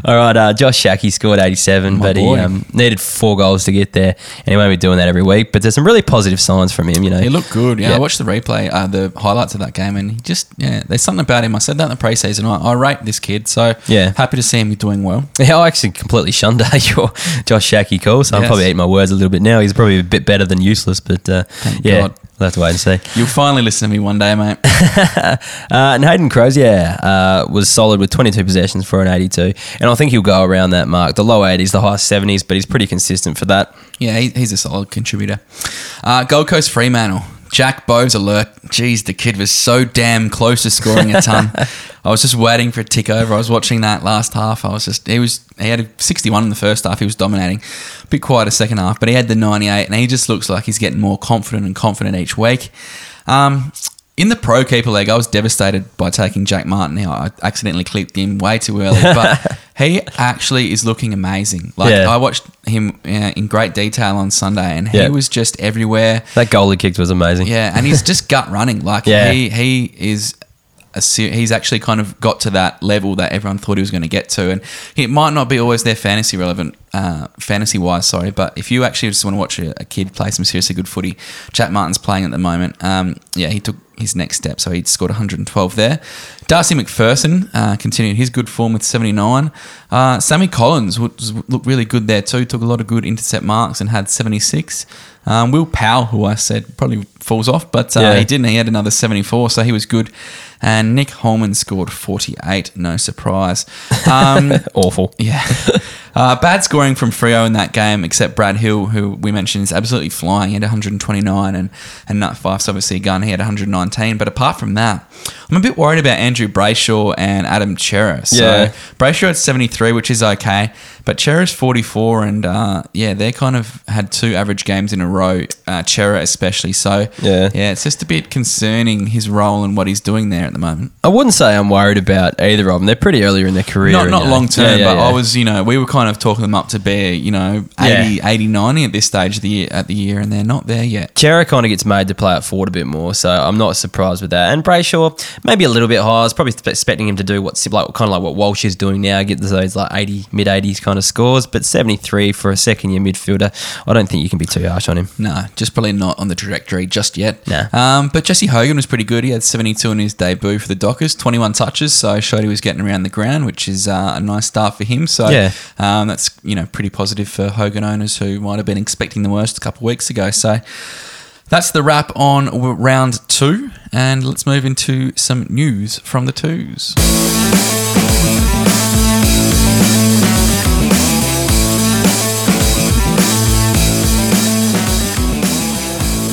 All right, uh, Josh Schache scored 87, My but boy. he um, needed four goals to get there, and he won't be doing that every week. But there's some really positive signs from him, you know. He looked good. Yeah, Yeah. I watched the replay, uh, the highlights of that game, and he just yeah, there's something about him. I said that in the preseason. I, I rate this kid, so Yeah. happy to see him doing well. Yeah, I actually completely shunned uh, [LAUGHS] your Josh Schache call, so I'm probably eating my words a little bit now. He's probably a bit better than useless, but uh, yeah, God. we'll have to wait and see. You'll finally listen to me one day, mate. [LAUGHS] Uh, and Hayden Crozier uh, was solid with 22 possessions for an 82, and I think he'll go around that mark. The low 80s, the high 70s, but he's pretty consistent for that. Yeah, he, he's a solid contributor. Uh, Gold Coast Fremantle. Jack Bowes alert. Jeez, the kid was so damn close to scoring a ton. [LAUGHS] I was just waiting for a tick over. I was watching that last half. I was just he was he had a 61 in the first half. He was dominating. A bit quieter second half, but he had the 98, and he just looks like he's getting more confident and confident each week. Um, in the pro keeper league, I was devastated by taking Jack Martin. Now I accidentally clicked him way too early, but [LAUGHS] he actually is looking amazing. Like Yeah. I watched him uh, in great detail on Sunday, and he Yeah. was just everywhere. That goal he kicked was amazing. Yeah, and he's just gut running. Like Yeah. he he is. A ser- he's actually kind of got to that level that everyone thought he was going to get to, and it might not be always their fantasy relevant, uh, fantasy wise. Sorry, but if you actually just want to watch a, a kid play some seriously good footy, Jack Martin's playing at the moment. Um, yeah, he took his next step, so he scored 112 there. Darcy Macpherson uh, continued his good form with 79. Uh, Sammy Collins was, looked really good there too. Took a lot of good intercept marks and had 76. Um, Will Powell, who I said probably falls off, but uh, Yeah. he didn't. He had another 74, so he was good. And Nick Holman scored 48. No surprise. [LAUGHS] Um, Awful. yeah. [LAUGHS] Uh, bad scoring from Freo in that game, except Brad Hill, who we mentioned is absolutely flying. He had 129, and, and Nat Fyfe's obviously a gun. He had 119. But apart from that, I'm a bit worried about Andrew Brayshaw and Adam Cerra. So Yeah. Brayshaw at 73, which is okay. But Cerra's 44, and uh, yeah, they kind of had two average games in a row, uh, Chera especially. So Yeah. yeah, it's just a bit concerning his role and what he's doing there at the moment. I wouldn't say I'm worried about either of them. They're pretty earlier in their career. Not not long term, yeah, yeah, but. I was, you know, we were kind of talking them up to be, you know, 80, 80 90 at this stage of the year, at the year, and they're not there yet. Cerra kind of gets made to play at forward a bit more, so I'm not surprised with that. And Brayshaw, maybe a little bit higher. I was probably expecting him to do what's like kind of like what Walsh is doing now, get those like 80 mid 80s kind of scores. But 73 for a second year midfielder, I don't think you can be too harsh on him. No, just probably not on the trajectory just yet. Nah. Um, but Jesse Hogan was pretty good. He had 72 in his debut for the Dockers, 21 touches, so showed he was getting around the ground, which is uh, a nice start for him. So Yeah. Um, that's you know pretty positive for Hogan owners who might have been expecting the worst a couple of weeks ago. So that's the wrap on round two, and let's move into some news from the twos.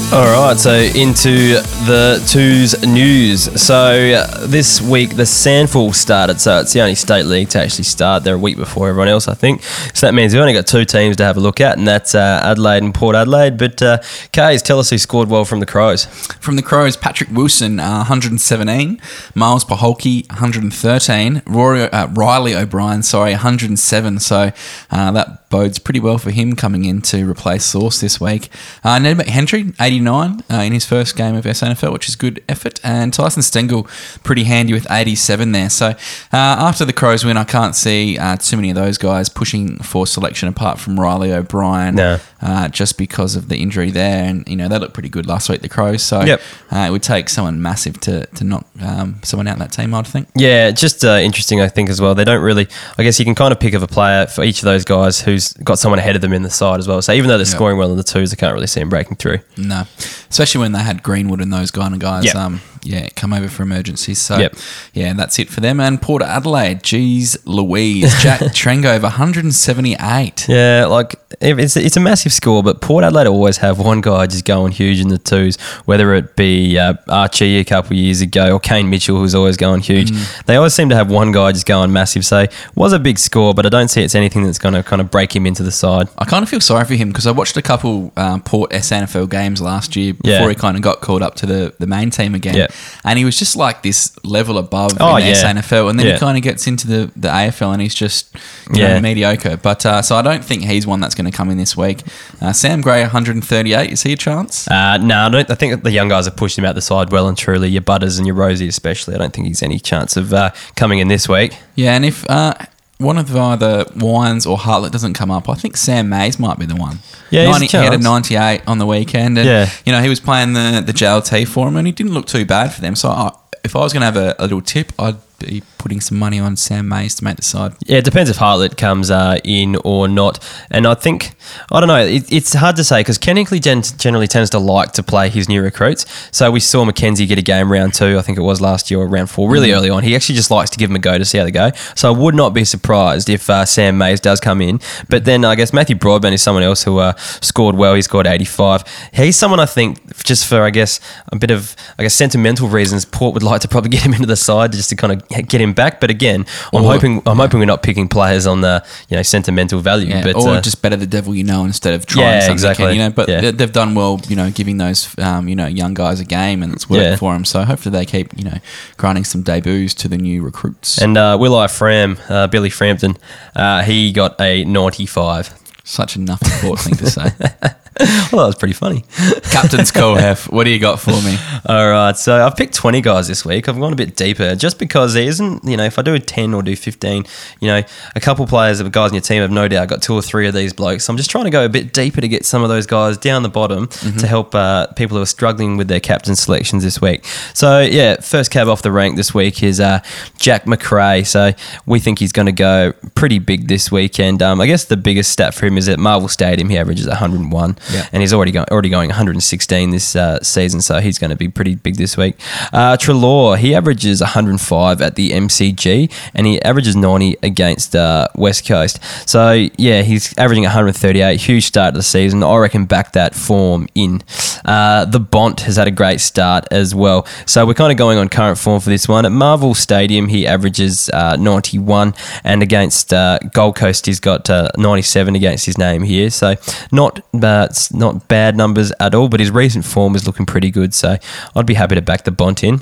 All right, so into the twos news. So this week the SANFL started, so it's the only state league to actually start. They're a week before everyone else, I think. So that means we've only got two teams to have a look at, and that's uh, Adelaide and Port Adelaide. But uh, Kaes, tell us who scored well from the Crows. From the Crows, Patrick Wilson, uh, 117. Myles Poholke, 113. Rory, uh, Reilly O'Brien, sorry, 107. So uh, that bodes pretty well for him coming in to replace Source this week. Uh, Ned Hendry, 89 uh, in his first game of SANFL, which is good effort. And Tyson Stengel, pretty handy with 87 there. So uh, after the Crows win, I can't see uh, too many of those guys pushing for selection apart from Reilly O'Brien No. Uh, just because of the injury there. And, you know, they looked pretty good last week, the Crows. So Yep. uh, it would take someone massive to, to knock um, someone out that team, I'd think. Yeah, just uh, interesting, I think, as well. They don't really, I guess you can kind of pick of a player for each of those guys who's got someone ahead of them in the side as well. So even though they're Yeah. scoring well in the twos, I can't really see them breaking through. No, especially when they had Greenwood and those kind of guys. Yep. Um, yeah, come over for emergencies. So, Yep. yeah, that's it for them. And Port Adelaide, geez, Louise, Jack [LAUGHS] Trengove, 178. Yeah, like it's it's a massive score, but Port Adelaide always have one guy just going huge in the twos, whether it be uh, Archie a couple of years ago or Kane Mitchell, who's always going huge. They always seem to have one guy just going massive. So it was a big score, but I don't see it's anything that's going to kind of break him into the side. I kind of feel sorry for him because I watched a couple um, Port SANFL games last year before Yeah. he kind of got called up to the, the main team again. Yeah. And he was just like this level above Oh, in the yeah. SANFL. And then Yeah. he kind of gets into the, the AFL and he's just Yeah. know, mediocre. But uh, so I don't think he's one that's going to come in this week. Uh, Sam Gray, 138. Is he a chance? Uh, no, I, don't, I think the young guys have pushed him out the side well and truly. Your Butters and your Rozee, especially. I don't think he's any chance of uh, coming in this week. Yeah, and if uh, one of either Wines or Hartlett doesn't come up, I think Sam Mayes might be the one. Yeah, he's a 90, he had a 98 on the weekend, and Yeah. you know he was playing the the JLT for him, and he didn't look too bad for them. So I, if I was going to have a, a little tip, I'd be putting some money on Sam Mayes to make the side. Yeah, it depends if Hartlett comes uh, in or not. And I think, I don't know, it, it's hard to say because Ken Hinkley gen- generally tends to like to play his new recruits. So we saw Mackenzie get a game round two, I think it was last year or round four, really early on. He actually just likes to give them a go to see how they go. So I would not be surprised if uh, Sam Mayes does come in. But then I guess Matthew Broadbent is someone else who uh, scored well. He scored 85. He's someone I think, just for, I guess, a bit of, I guess, sentimental reasons, Port would like to probably [LAUGHS] get him into the side just to kind of get him back. But again, I'm Or- hoping I'm hoping we're not picking players on the you know sentimental value. Yeah, but or uh, just better the devil you know instead of trying Yeah, something exactly. Can, you know, but Yeah. they- they've done well, you know, giving those um, you know young guys a game and it's worked Yeah. for them. So hopefully they keep you know grinding some debuts to the new recruits. and uh, Will I Fram, uh, Billy Frampton, uh, he got a 95. Such a nothing sport thing to say. [LAUGHS] [LAUGHS] Well, that was pretty funny. [LAUGHS] Captain's Kohef, what do you got for me? All right, so I've picked 20 guys this week. I've gone a bit deeper just because there isn't, you know, if I do 10 or do 15, you know, a couple players, of guys in your team have no doubt got two or three of these blokes. So I'm just trying to go a bit deeper to get some of those guys down the bottom to help uh, people who are struggling with their captain selections this week. So, yeah, first cab off the rank this week is uh, Jack Macrae. So we think he's going to go pretty big this weekend. Um, I guess the biggest stat for him is at Marvel Stadium, he averages 101 And he's already going already going 116 this uh, season, so he's going to be pretty big this week. Uh, Treloar, he averages 105 at the MCG, and he averages 90 against uh, West Coast. So yeah, he's averaging 138. Huge start to the season. I reckon back that form in. Uh, the Bont has had a great start as well. So we're kind of going on current form for this one. At Marvel Stadium, he averages uh, 91, and against uh, Gold Coast, he's got uh, 97 against his name here. So not uh, it's not bad numbers at all, but his recent form is looking pretty good. So I'd be happy to back the Bont in.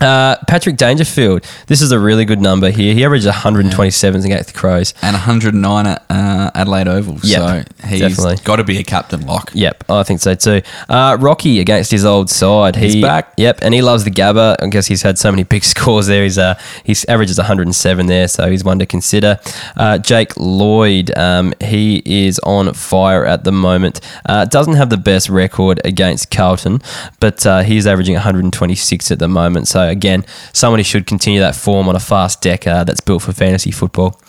Uh, Patrick Dangerfield, this is a really good number here. He averages 127 against the Crows. And 109 at uh, Adelaide Oval. Yep, so he's definitely. got to be a captain lock. Yep, I think so too. Uh, Rocky against his old side. He's back. Yep, and he loves the Gabba. I guess he's had so many big [LAUGHS] scores there. He's uh, his average is 107 there, so he's one to consider. Uh, Jake Lloyd, um, he is on fire at the moment. Uh, doesn't have the best record against Carlton, but uh, he's averaging 126 at the moment. So again, who should continue that form on a fast deck uh, that's built for fantasy football.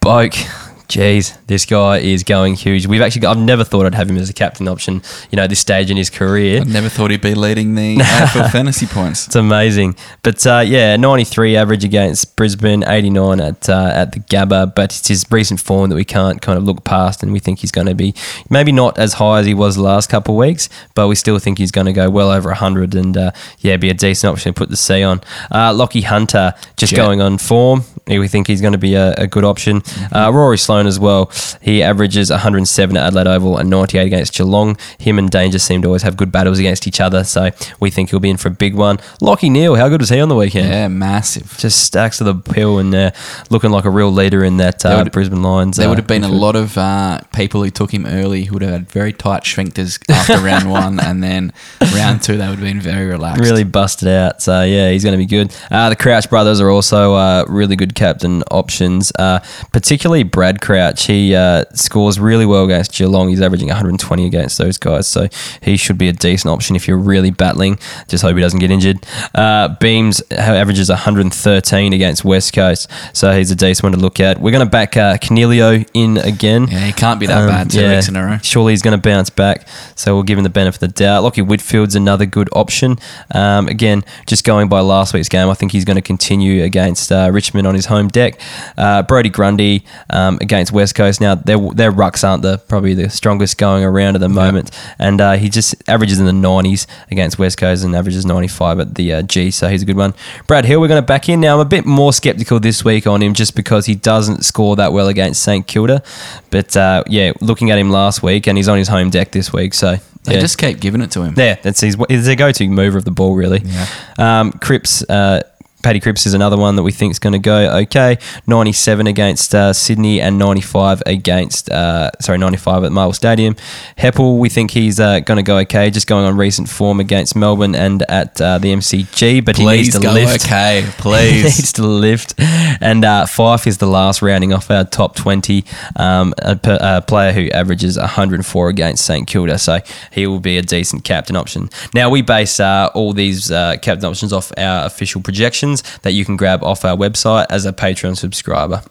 Boak. Jeez, this guy is going huge. We've actually got, I've never thought I'd have him as a captain option, you know, this stage in his career. I never thought he'd be leading the [LAUGHS] AFL fantasy points. It's amazing. But uh, yeah, 93 average against Brisbane, 89 at uh, at the Gabba. But it's his recent form that we can't kind of look past, and we think he's going to be maybe not as high as he was the last couple of weeks, but we still think he's going to go well over 100 and uh, yeah, be a decent option to put the C on. Uh, Lachie Hunter just Jet. going on form. We think he's going to be a, a good option. Uh, Rory Sloane as well. He averages 107 at Adelaide Oval and 98 against Geelong. Him and Danger seem to always have good battles against each other, so we think he'll be in for a big one. Lachie Neale, how good was he on the weekend? Yeah, massive. Just stacks to the pill and uh, looking like a real leader in that uh, would- Brisbane Lions. There uh, would have been a lot of uh, people who took him early who would have had very tight sphincters after round [LAUGHS] one, and then round two they would have been very relaxed. Really busted out. So, yeah, he's going to be good. Uh, the Crouch brothers are also uh, really good captain options, uh, particularly Brad Crouch. He uh, scores really well against Geelong. He's averaging 120 against those guys. So, he should be a decent option if you're really battling. Just hope he doesn't get injured. Uh, Beams averages 113 against West Coast. So, he's a decent one to look at. We're going to back uh, Coniglio in again. Yeah, he can't be that Um, bad two weeks in a row. Surely he's going to bounce back. So we'll give him the benefit of the doubt. Lachie Whitfield's another good option. Um, again, just going by last week's game, I think he's going to continue against uh, Richmond on his home deck. Uh, Brodie Grundy um, against West Coast. Now their their rucks aren't the probably the strongest going around at the moment, and uh, he just averages in the 90s against West Coast and averages 95 at the uh, G. So he's a good one. Brad Hill, we're going to back in now. I'm a bit more skeptical this week on him just because he doesn't score that well against St Kilda, but uh, yeah, looking at him last week and he's on his home deck this week. So They yeah. just keep giving it to him. Yeah, that's his, he's their go-to mover of the ball, really. Yeah. Um, Cripps, uh, Paddy Cripps is another one that we think is going to go okay. 97 against uh, Sydney and 95 against, uh, sorry, 95 at Marvel Stadium. Heppell, we think he's uh, going to go okay, just going on recent form against Melbourne and at uh, the MCG, but he needs Please to lift. okay, [LAUGHS] he please. needs to lift. And uh, Fyfe is the last rounding off our top 20, um, a, player who averages 104 against St Kilda. So he will be a decent captain option. Now, we base uh, all these uh, captain options off our official projections that you can grab off our website as a Patreon subscriber.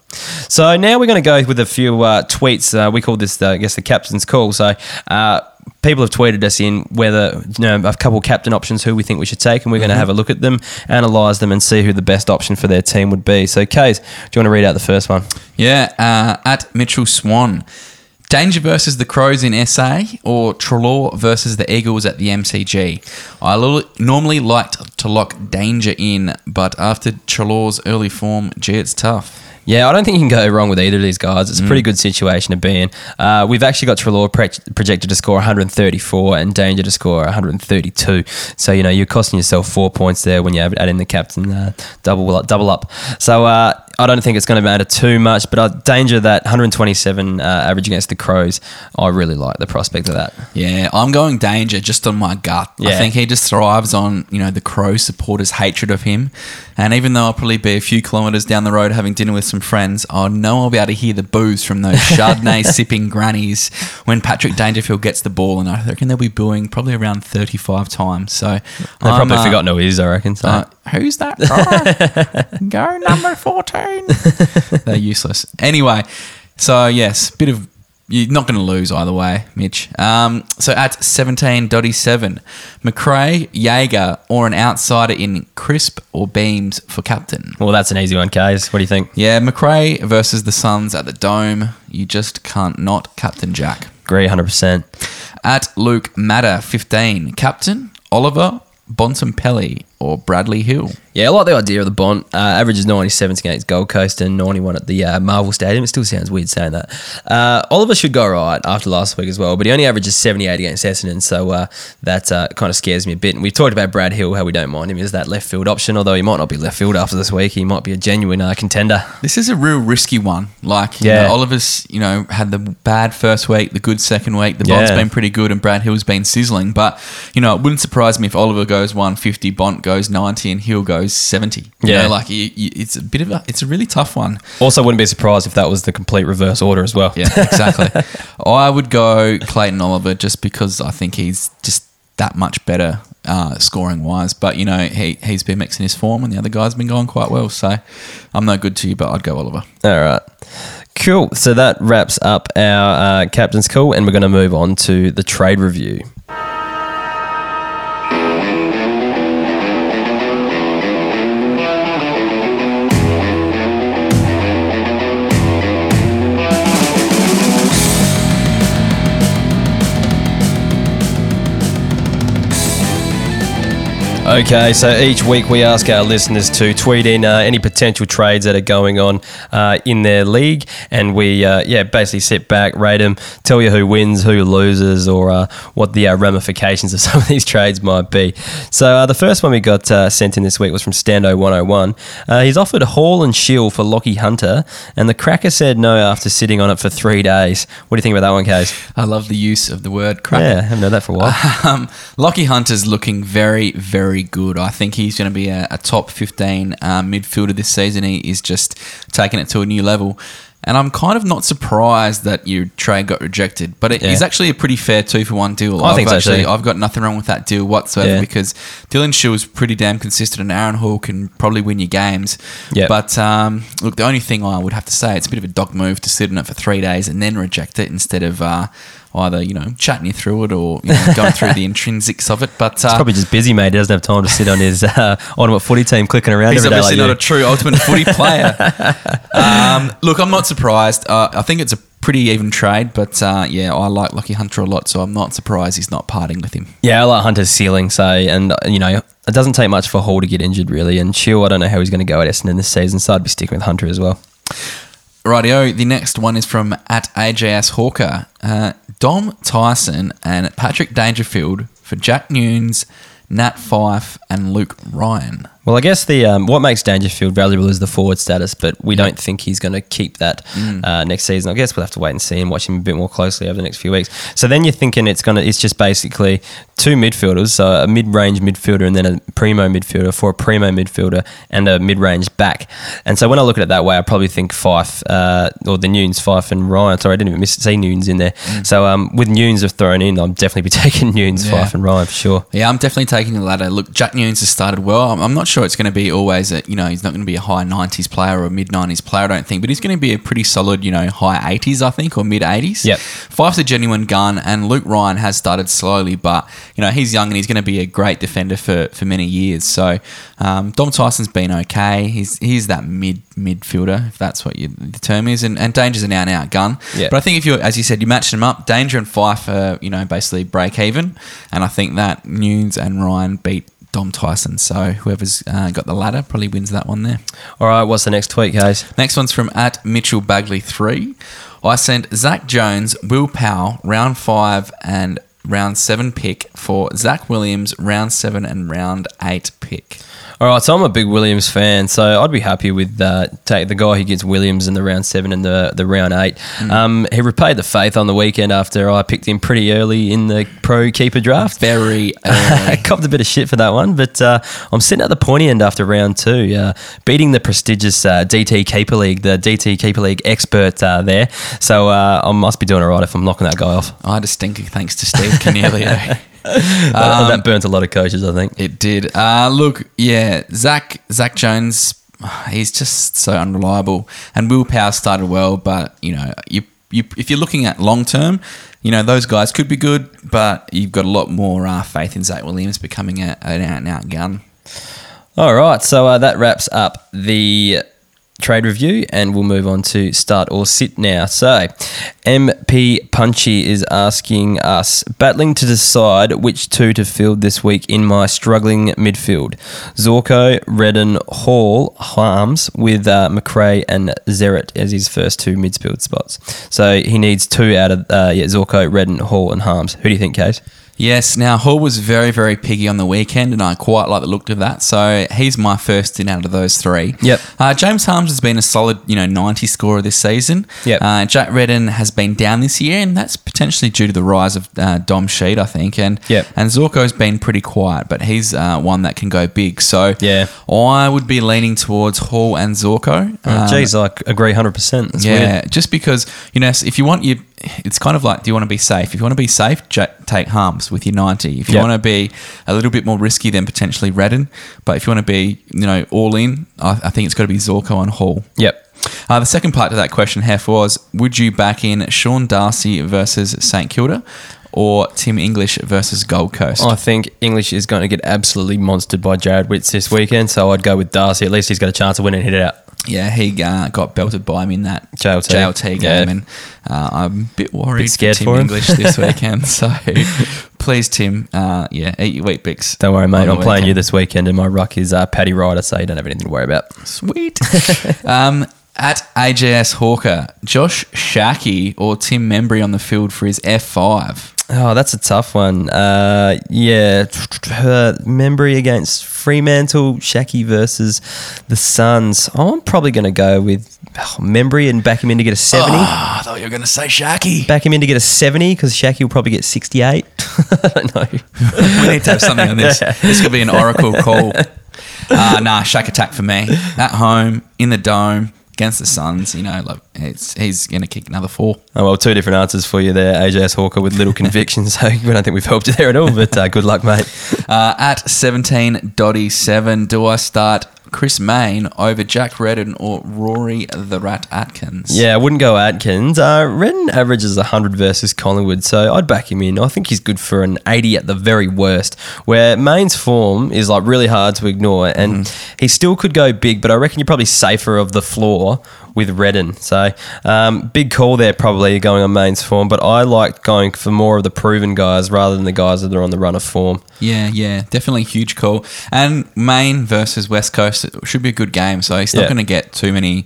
So now we're going to go with a few uh, tweets. Uh, we call this, the, I guess, the captain's call. So, uh, people have tweeted us in whether you know a couple captain options who we think we should take, and we're going to have a look at them, analyze them, and see who the best option for their team would be. So, Kaes, do you want to read out the first one? Yeah, uh, at Mitchell Swan. Danger versus the Crows in SA or Treloar versus the Eagles at the MCG. I normally liked to lock Danger in, but after Treloar's early form, gee, it's tough. Yeah, I don't think you can go wrong with either of these guys. It's a pretty good situation to be in. Uh, we've actually got Treloar pre- projected to score 134 and Danger to score 132. So you know you're costing yourself four points there when you add in the captain uh, double up, double up. So uh, I don't think it's going to matter too much. But uh, Danger that 127 uh, average against the Crows, I really like the prospect of that. Yeah, I'm going Danger just on my gut. I think he just thrives on, you know, the Crow supporters' hatred of him. And even though I'll probably be a few kilometres down the road having dinner with some friends, I know I'll be able to hear the boos from those Chardonnay [LAUGHS] sipping grannies when Patrick Dangerfield gets the ball. And I reckon they'll be booing probably around 35 times. So They've probably forgotten who he is, I reckon. So. uh, who's that guy? [LAUGHS] Go number 14. [LAUGHS] They're useless. Anyway, so yes, a bit of. You're not going to lose either way, Mitch. Um, so at 17.7, Macrae, Jaeger, or an outsider in Cripps or beams for captain. well, that's an easy one, Kaes. What do you think? Yeah, Macrae versus the Suns at the Dome. You just can't not captain Jack. Agree 100%. At Luke Matter, 15, captain, Oliver, Bontempelli, or Bradley Hill. Yeah, I like the idea of the Bont. Uh, averages 97 against Gold Coast and 91 at the uh, Marvel Stadium. It still sounds weird saying that. Uh, Oliver should go right after last week as well, but he only averages 78 against Essendon, so uh, that uh, kind of scares me a bit. And we've talked about Brad Hill, how we don't mind him as that left field option, although he might not be left field after this week. He might be a genuine uh, contender. This is a real risky one. Like, you Yeah. know, Oliver's, you know, had the bad first week, the good second week. The Bont's Yeah. been pretty good, and Brad Hill's been sizzling. But, you know, it wouldn't surprise me if Oliver goes 150, Bont goes 90, and Hill goes 70. You Yeah. know, like, you, you, it's a bit of a, it's a really tough one. Also, wouldn't be surprised if that was the complete reverse order as well. Yeah, exactly. [LAUGHS] I would go Clayton Oliver just because I think he's just that much better uh, scoring wise. But you know, he he's been mixing his form, and the other guy's been going quite well. So I'm no good to you, but I'd go Oliver. All right. Cool. So that wraps up our uh, captain's call, and we're going to move on to the trade review. Okay, so each week we ask our listeners to tweet in uh, any potential trades that are going on uh, in their league, and we, uh, yeah, basically sit back, rate them, tell you who wins, who loses, or uh, what the uh, ramifications of [LAUGHS] some of these trades might be. So uh, the first one we got uh, sent in this week was from Stando101. Uh, he's offered Hall and Shiel for Lachie Hunter, and the cracker said no after sitting on it for three days. What do you think about that one, Kaes? I love the use of the word cracker. Yeah, I haven't known that for a while. [LAUGHS] Um, Lockie Hunter's looking very, very good. I think he's going to be a, a top 15 uh, midfielder this season. He is just taking it to a new level. And I'm kind of not surprised that your trade got rejected, but it is Yeah. actually a pretty fair two for one deal. I I've think so actually, too. I've got nothing wrong with that deal whatsoever Yeah. because Dylan Shiel's pretty damn consistent, and Aaron Hall can probably win your games. Yep. But um, look, the only thing I would have to say, it's a bit of a dog move to sit on it for three days and then reject it instead of uh, either you know chatting you through it or you know, going through the [LAUGHS] intrinsics of it. But uh, He's probably just busy, mate. He doesn't have time to sit on his uh, ultimate footy team clicking around He's every day obviously like not you. a true ultimate footy [LAUGHS] player. um, look, I'm not surprised. Uh, I think it's a pretty even trade, but uh, yeah, I like Lachie Hunter a lot, so I'm not surprised he's not parting with him. Yeah, I like Hunter's ceiling, say, and uh, you know, it doesn't take much for Hall to get injured, really. And Shiel, I don't know how he's going to go at Essendon this season, so I'd be sticking with Hunter as well. Rightio, the next one is from at AJS Hawker. Uh, Dom Tyson and Patrick Dangerfield for Jack Newnes, Nat Fyfe, and Luke Ryan. Well, I guess the um, what makes Dangerfield valuable is the forward status, but we don't think he's going to keep that Mm. uh, next season. I guess we'll have to wait and see and watch him a bit more closely over the next few weeks. So then you're thinking it's going to it's just basically two midfielders, so a mid-range midfielder and then a primo midfielder for a primo midfielder and a mid-range back. And so when I look at it that way, I probably think Fyfe uh, or the Newnes, Fyfe and Ryan. Sorry, I didn't even miss, see Newnes in there. So um, with Newnes have thrown in, I'll definitely be [LAUGHS] taking Newnes, Yeah. Fyfe and Ryan for sure. Yeah, I'm definitely taking the latter. Look, Jack Newnes has started well. I'm, I'm not sure it's going to be always a, you know, he's not going to be a high 90s player or a mid 90s player, I don't think, but he's going to be a pretty solid, you know, high 80s, I think, or mid 80s. Yep. Fyfe's a genuine gun, and Luke Ryan has started slowly, but, you know, he's young and he's going to be a great defender for, for many years. So, um, Dom Tyson's been okay. He's he's that mid midfielder, if that's what you, the term is, and, and Danger's an out and out gun. Yeah. But I think if you, as you said, you match them up, Danger and Fyfe are, you know, basically break even. And I think that Newnes and Ryan beat Dom Tyson. So whoever's uh, got the ladder probably wins that one there. All right, what's the next tweet, guys? Next one's from at Mitchell Bagley 3. I sent Zak Jones, Will Powell, round five and round seven pick for Zac Williams, round seven and round eight pick. All right, so I'm a big Williams fan, so I'd be happy with uh, take the guy who gets Williams in the round seven and the the round eight. Um, he repaid the faith on the weekend after I picked him pretty early in the pro keeper draft. Very [LAUGHS] I copped a bit of shit for that one, but uh, I'm sitting at the pointy end after round two, uh, beating the prestigious uh, DT Keeper League, the DT Keeper League expert uh, there. So uh, I must be doing all right if I'm knocking that guy off. I had a stinker thanks to Steve Coniglio. [LAUGHS] Uh, that burnt a lot of coaches, I think. It did. Uh, look, yeah, Zach Zak Jones, he's just so unreliable. And Will Powell started well, but you know, you you if you're looking at long term, you know those guys could be good, but you've got a lot more uh, faith in Zac Williams becoming a, an out and out gun. All right, so uh, that wraps up the trade review, and we'll move on to start or sit now. So, MP Punchy is asking us battling to decide which two to field this week in my struggling midfield: Zorko, Redden, Hall, Harmes, with uh, Macrae and Zeret as his first two midfield spots. So he needs two out of uh, yeah Zorko, Redden, Hall, and Harmes. Who do you think, Kaes? Yes, now Hall was very, very piggy on the weekend, and I quite like the look of that. So he's my first in out of those three. Yep. Uh, James Harmes has been a solid, you know, 90 scorer this season. Yep. Uh, Jack Redden has been down this year, and that's potentially due to the rise of uh, Dom Sheed, I think. And Yep. and Zorko's been pretty quiet, but he's uh, one that can go big. So Yeah. I would be leaning towards Hall and Zorko. Oh, Um, geez, I agree 100%. Yeah, weird. just because you know, if you want you, it's kind of like, do you want to be safe? If you want to be safe, take Harmes with your ninety. If you Yeah. want to be a little bit more risky, then potentially Redden. But if you want to be, you know, all in, I, I think it's got to be Zorko and Hall. Yep. Uh, the second part to that question, Heff, was would you back in Sean Darcy versus St Kilda or Tim English versus Gold Coast? I think English is going to get absolutely monstered by Jarrod Witts this weekend, so I'd go with Darcy. At least he's got a chance of winning and hit it out. Yeah, he uh, got belted by him in that JLT. JLT game, Yeah. and uh, I'm a bit worried Bit scared for Tim for him. English this [LAUGHS] weekend. so please, Tim, uh, yeah, eat your wheat bix. Don't worry, mate. I'm playing you this weekend, and my ruck is uh, Paddy Ryder, so you don't have anything to worry about. Sweet. [LAUGHS] um, at AJS Hawker, Josh Schache or Tim Membrey on the field for his F5. Oh, that's a tough one. Uh, yeah, uh, Membrey against Fremantle, Schache versus the Suns. Oh, I'm probably going to go with oh, Membrey and back him in to get a 70. Ah, I thought you were going to say Schache. Back him in to get a 70 because Schache will probably get 68. [LAUGHS] I don't know. we need to have something on this. [LAUGHS] This could be an oracle call. [LAUGHS] Uh, nah, Shaq attack for me. At home, in the dome, against the Suns. You know, like it's, he's going to kick another four. Oh, well, two different answers for you there, AJS Hawker, with little conviction. [LAUGHS] So we don't think we've helped you there at all, but uh, good luck, mate. [LAUGHS] Uh, at 17 Dotty 7, do I start Chris Mayne over Jack Redden or Rory the Rat Atkins? Yeah, I wouldn't go Atkins. Uh, Redden averages 100 versus Collingwood, so I'd back him in. I think he's good for an 80 at the very worst, where Mayne's form is like really hard to ignore, and he still could go big, but I reckon you're probably safer of the floor with Redden. So um, big call there, probably going on Mayne's form, but I like going for more of the proven guys rather than the guys that are on the run of form. Yeah, yeah, definitely huge call. And Mayne versus West Coast it should be a good game. So he's not Yeah. going to get too many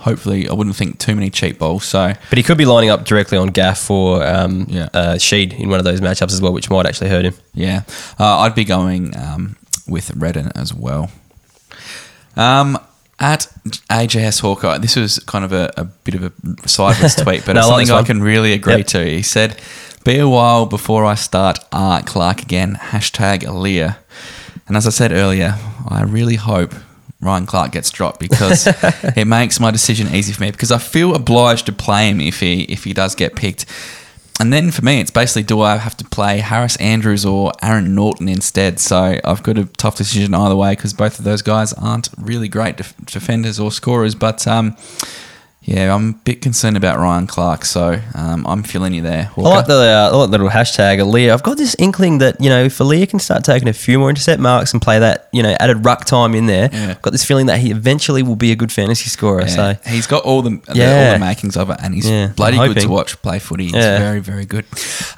hopefully, I wouldn't think too many cheap balls. So But he could be lining up directly on Gaff for um, Yeah. uh, Sheed in one of those matchups as well, which might actually hurt him. yeah, uh, I'd be going um, with Redden as well. Um, at AJS Hawkeye, this was kind of a, a bit of a sideways [LAUGHS] tweet, but No, it's something I can really agree Yep. to. He said, "Be a while before I start Art Clark again." Hashtag Milera. And as I said earlier, I really hope Ryan Clarke gets dropped because [LAUGHS] it makes my decision easy for me because I feel obliged to play him if he if he does get picked. And then for me, it's basically do I have to play Harris Andrews or Aaron Naughton instead? So I've got a tough decision either way because both of those guys aren't really great def- defenders or scorers. But um, yeah, I'm a bit concerned about Ryan Clarke, so um, I'm feeling you there. I like the, uh, I like the little hashtag Milera. I've got this inkling that, you know, if Milera can start taking a few more intercept marks and play that, you know, added ruck time in there, Yeah. I've got this feeling that he eventually will be a good fantasy scorer. Yeah, So he's got all the, the- all the makings of it, and he's Yeah, bloody good to watch play footy. He's Yeah. very, very good.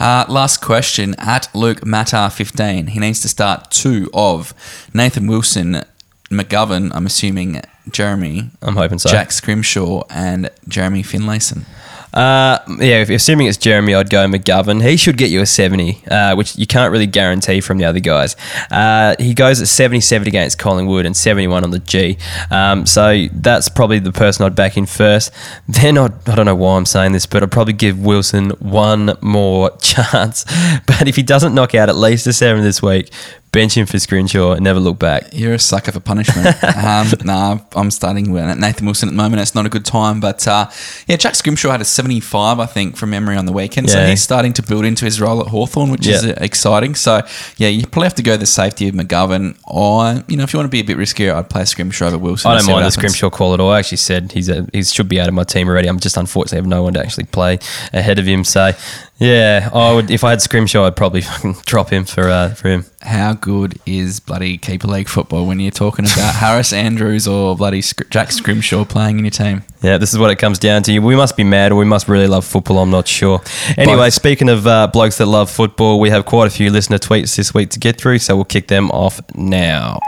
Uh, last question at Luke Matar fifteen. He needs to start two of Nathan Wilson, McGovern. I'm assuming Jeremy, I'm hoping so. Jack Scrimshaw, and Jeremy Finlayson. Uh, yeah, if, assuming it's Jeremy, I'd go McGovern. He should get you a 70, uh, which you can't really guarantee from the other guys. Uh, he goes at 77 against Collingwood and 71 on the G. Um, so that's probably the person I'd back in first. Then I'd, I don't know why I'm saying this, but I'd probably give Wilson one more [LAUGHS] chance. But if he doesn't knock out at least a 7 this week, bench him for Scrimshaw and never look back. You're a sucker for punishment. [LAUGHS] um, nah, I'm starting with Nathan Wilson at the moment. It's not a good time, but uh, yeah, Jack Scrimshaw had a 75, I think, from memory on the weekend. So he's starting to build into his role at Hawthorn, which is Yeah. uh, exciting. So yeah, you probably have to go the safety of McGovern, or you know, if you want to be a bit riskier, I'd play Scrimshaw over Wilson. I don't mind the. Scrimshaw call at all. I actually said he's a, he should be out of my team already. I'm just unfortunately have no one to actually play ahead of him. So yeah, I would if I had Scrimshaw, I'd probably [LAUGHS] fucking drop him for uh, for him. How good is bloody keeper league football when you're talking about [LAUGHS] Harris Andrews or bloody Sc- Jack Scrimshaw playing in your team? Yeah, this is what it comes down to. We must be mad, or we must really love football. I'm not sure. Anyway, speaking of uh, blokes that love football, we have quite a few listener tweets this week to get through, so we'll kick them off now.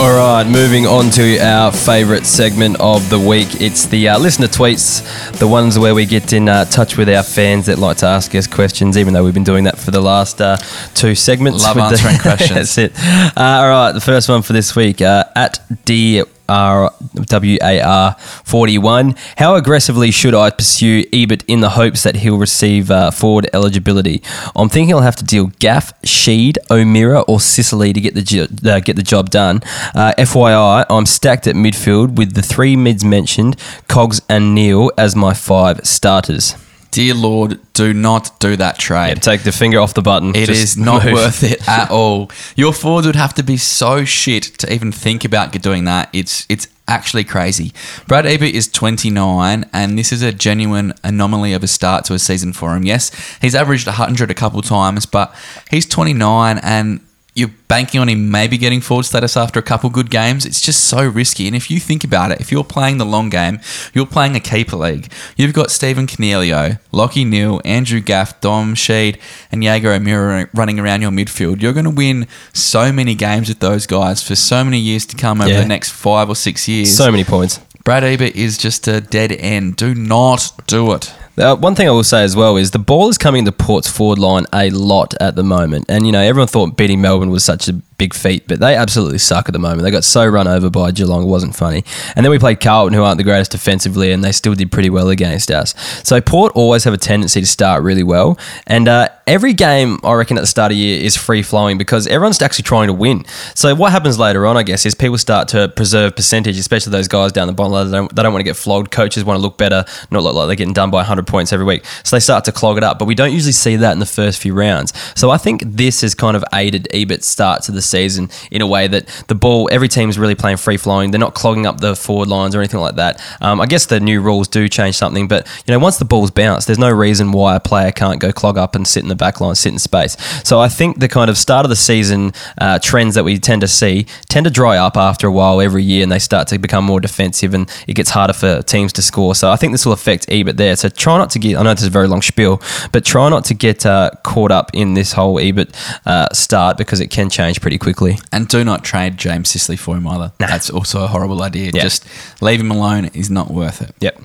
All right, moving on to our favourite segment of the week. It's the uh, listener tweets, the ones where we get in uh, touch with our fans that like to ask us questions, even though we've been doing that for the last uh, two segments. Love with the- answering [LAUGHS] questions. That's it. Uh, all right, the first one for this week uh, at D. R W A R 41. How aggressively should I pursue Ebert in the hopes that he'll receive uh, forward eligibility? I'm thinking I'll have to deal Gaff, Sheed, O'Meara, or Sicily to get the uh, get the job done. Uh, FYI, I'm stacked at midfield with the three mids mentioned, Cogs and Neale, as my five starters. Dear Lord, do not do that trade. Yeah, take the finger off the button. It Just is not move. worth it at [LAUGHS] all. Your forwards would have to be so shit to even think about doing that. It's it's actually crazy. Brad Ebert is 29, and this is a genuine anomaly of a start to a season for him. Yes, he's averaged 100 a couple times, but he's 29 and you're banking on him maybe getting forward status after a couple good games. It's just so risky. And if you think about it, if you're playing the long game, you're playing a keeper league. You've got Stephen Coniglio, Lachie Neale, Andrew Gaff, Dom Sheed, and Jaeger O'Meara running around your midfield. You're going to win so many games with those guys for so many years to come over Yeah. the next five or six years. So many points. Brad Ebert is just a dead end. Do not do it. Uh, one thing I will say as well is the ball is coming to Port's forward line a lot at the moment. And, you know, everyone thought beating Melbourne was such a big feat, but they absolutely suck at the moment. They got so run over by Geelong, it wasn't funny. And then we played Carlton, who aren't the greatest defensively, and they still did pretty well against us. So Port always have a tendency to start really well. And uh, every game, I reckon, at the start of the year is free flowing because everyone's actually trying to win. So what happens later on, I guess, is people start to preserve percentage, especially those guys down the bottom ladder. They don't, they don't want to get flogged. Coaches want to look better, not look like they're getting done by 100 points every week. So they start to clog it up. But we don't usually see that in the first few rounds. So I think this has kind of aided Ebert's start to the season in a way that the ball, every team's really playing free flowing. They're not clogging up the forward lines or anything like that. Um, I guess the new rules do change something, but you know, once the ball's bounced, there's no reason why a player can't go clog up and sit in the back line, sit in space. So I think the kind of start of the season uh, trends that we tend to see tend to dry up after a while every year, and they start to become more defensive, and it gets harder for teams to score. So I think this will affect Ebert there. So try not to get. I know this is a very long spiel, but try not to get uh, caught up in this whole Ebert uh, start because it can change pretty quickly. And do not trade James Sicily for him either. Nah. That's also a horrible idea. Yeah. Just leave him alone. He's not worth it. Yep.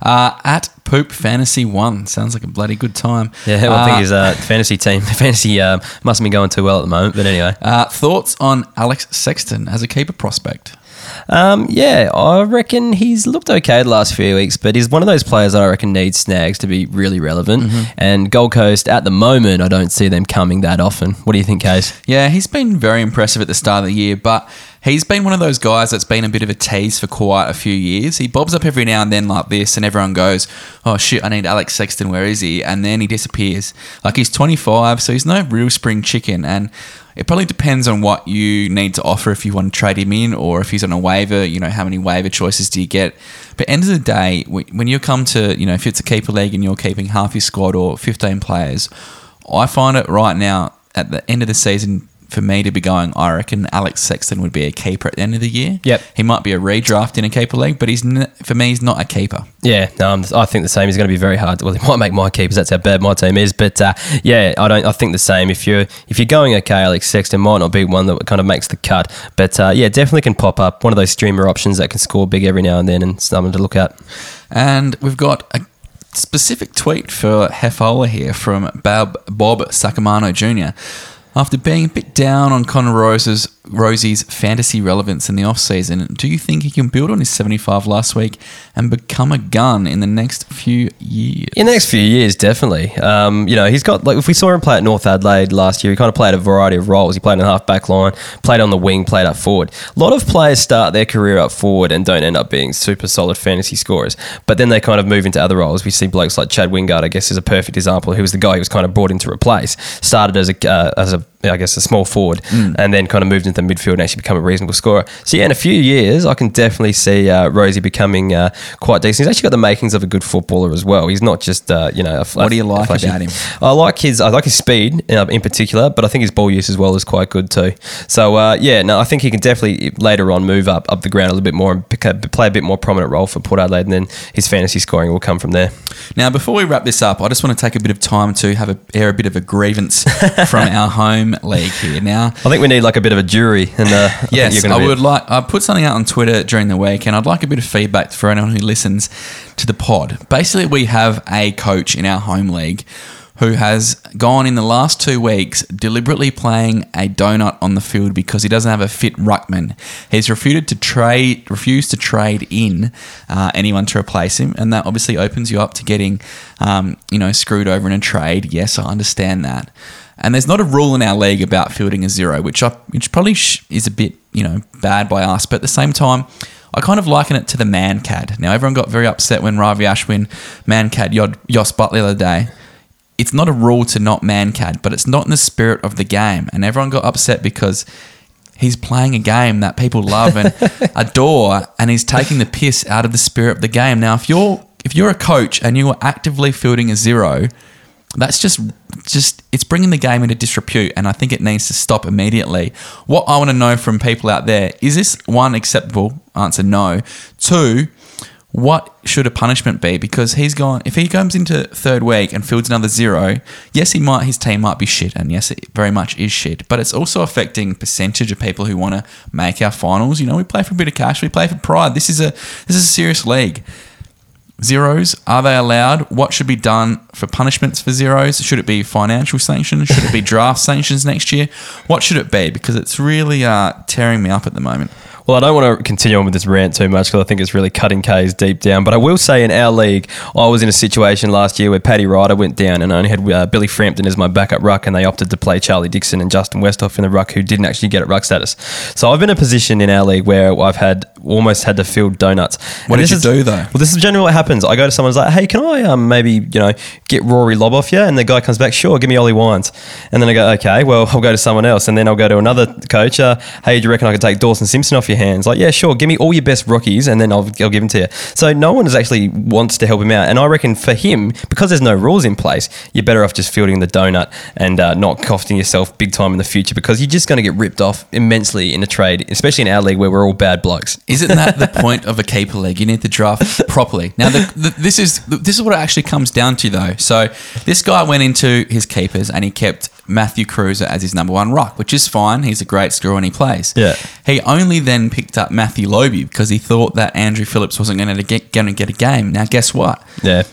Uh, at Poop Fantasy One sounds like a bloody good time. Yeah, well, I Uh, think his uh, fantasy team, [LAUGHS] fantasy um, mustn't be going too well at the moment. But anyway, uh, thoughts on Alex Sexton as a keeper prospect? Um, yeah, I reckon he's looked okay the last few weeks, but he's one of those players that I reckon needs snags to be really relevant. And Gold Coast, at the moment, I don't see them coming that often. What do you think, Kaes? Yeah, he's been very impressive at the start of the year, but he's been one of those guys that's been a bit of a tease for quite a few years. He bobs up every now and then like this, and everyone goes, "Oh shit, I need Alex Sexton. Where is he?" And then he disappears. Like he's 25, so he's no real spring chicken, and it probably depends on what you need to offer if you want to trade him in, or if he's on a waiver. You know, how many waiver choices do you get? But end of the day, when you come to, you know, if it's a keeper league and you're keeping half your squad or 15 players, I find it right now at the end of the season for me to be going, I reckon Alex Sexton would be a keeper at the end of the year. Yep. He might be a redraft in a keeper league, but he's n- for me, he's not a keeper. Yeah, no, I'm, I think the same. He's going to be very hard. Well, he might make my keepers. That's how bad my team is. But uh, yeah, I don't. I think the same. If you're if you're going okay, Alex Sexton might not be one that kind of makes the cut. But uh, yeah, definitely can pop up. One of those streamer options that can score big every now and then, and something to look at. And we've got a specific tweet for Hefola here from Bob, Bob Sacamano Jr. After being a bit down on Connor Rozee's, Rozee's fantasy relevance in the offseason, do you think he can build on his 75 last week and become a gun in the next few years? In the next few years, definitely. Um, you know, he's got like if we saw him play at North Adelaide last year, he kind of played a variety of roles. He played in the half back line, played on the wing, played up forward. A lot of players start their career up forward and don't end up being super solid fantasy scorers, but then they kind of move into other roles. We see blokes like Chad Wingard, I guess, is a perfect example. Who was the guy he was kind of brought in to replace. Started as a uh, as a I guess a small forward, and then kind of moved into the midfield and actually become a reasonable scorer. So yeah, in a few years, I can definitely see uh, Rozee becoming uh, quite decent. He's actually got the makings of a good footballer as well. He's not just uh, you know. A, What do you like flashy- about him? I like his I like his speed uh, in particular, but I think his ball use as well is quite good too. So uh, yeah, no, I think he can definitely later on move up up the ground a little bit more and pick up, play a bit more prominent role for Port Adelaide, and then his fantasy scoring will come from there. Now, before we wrap this up, I just want to take a bit of time to have a, air a bit of a grievance [LAUGHS] from our home league here. Now, I think we need like a bit of a jury, and uh, Yes, you're gonna I would like. I put something out on Twitter during the week, and I'd like a bit of feedback for anyone who listens to the pod. Basically, we have a coach in our home league who has gone in the last two weeks deliberately playing a donut on the field because he doesn't have a fit ruckman. He's refused to trade, refused to trade in uh, anyone to replace him, and that obviously opens you up to getting, um, you know, screwed over in a trade. Yes, I understand that. And there's not a rule in our league about fielding a zero, which I, which probably sh- is a bit you know bad by us. But at the same time, I kind of liken it to the Mankad. Now everyone got very upset when Ravi Ashwin Mankad Jos Butt the other day. It's not a rule to not Mankad, but it's not in the spirit of the game. And everyone got upset because he's playing a game that people love and [LAUGHS] adore, and he's taking the piss out of the spirit of the game. Now, if you're if you're a coach and you are actively fielding a zero, that's just just it's bringing the game into disrepute and i think it needs to stop immediately. What i want to know from people out there is this one acceptable? Answer no. Two what should a punishment be? Because he's gone if he comes into third week and fields another zero yes he might his team might be shit and yes it very much is shit but it's also affecting percentage of people who want to make our finals. You know we play for a bit of cash we play for pride. This is a this is a serious league Zeros, are they allowed? What should be done for punishments for zeros? Should it be financial sanctions? Should it be draft sanctions next year? What should it be? Because it's really uh, tearing me up at the moment. Well, I don't want to continue on with this rant too much because I think it's really cutting K's deep down. But I will say in our league, I was in a situation last year where Paddy Ryder went down and I only had uh, Billy Frampton as my backup ruck, and they opted to play Charlie Dixon and Justin Westhoff in the ruck who didn't actually get at ruck status. So I've been in a position in our league where I've had almost had to field donuts. What And did you is- do, though? Well, this is generally what happens. I go to someone's like, "Hey, can I um, maybe you know get Rory Lobb off you?" And the guy comes back, "Sure, give me Ollie Wines." And then I go, "Okay, well, I'll go to someone else." And then I'll go to another coach. Uh, hey, do you reckon I could take Dawson Simpson off your hands? Like, yeah, sure. Give me all your best rookies, and then I'll, I'll give them to you. So no one is actually wants to help him out. And I reckon for him, because there's no rules in place, you're better off just fielding the donut and uh, not costing yourself big time in the future because you're just going to get ripped off immensely in a trade, especially in our league where we're all bad blokes. Isn't that the [LAUGHS] point of a keeper league? You need to draft properly. Now, the, the, this is this is what it actually comes down to, though. So, this guy went into his keepers and he kept Matthew Kreuzer as his number one rock, which is fine. He's a great scorer and he plays. Yeah. He only then picked up Matthew Lobbe because he thought that Andrew Phillips wasn't going to get going to get a game. Now, guess what? Yeah.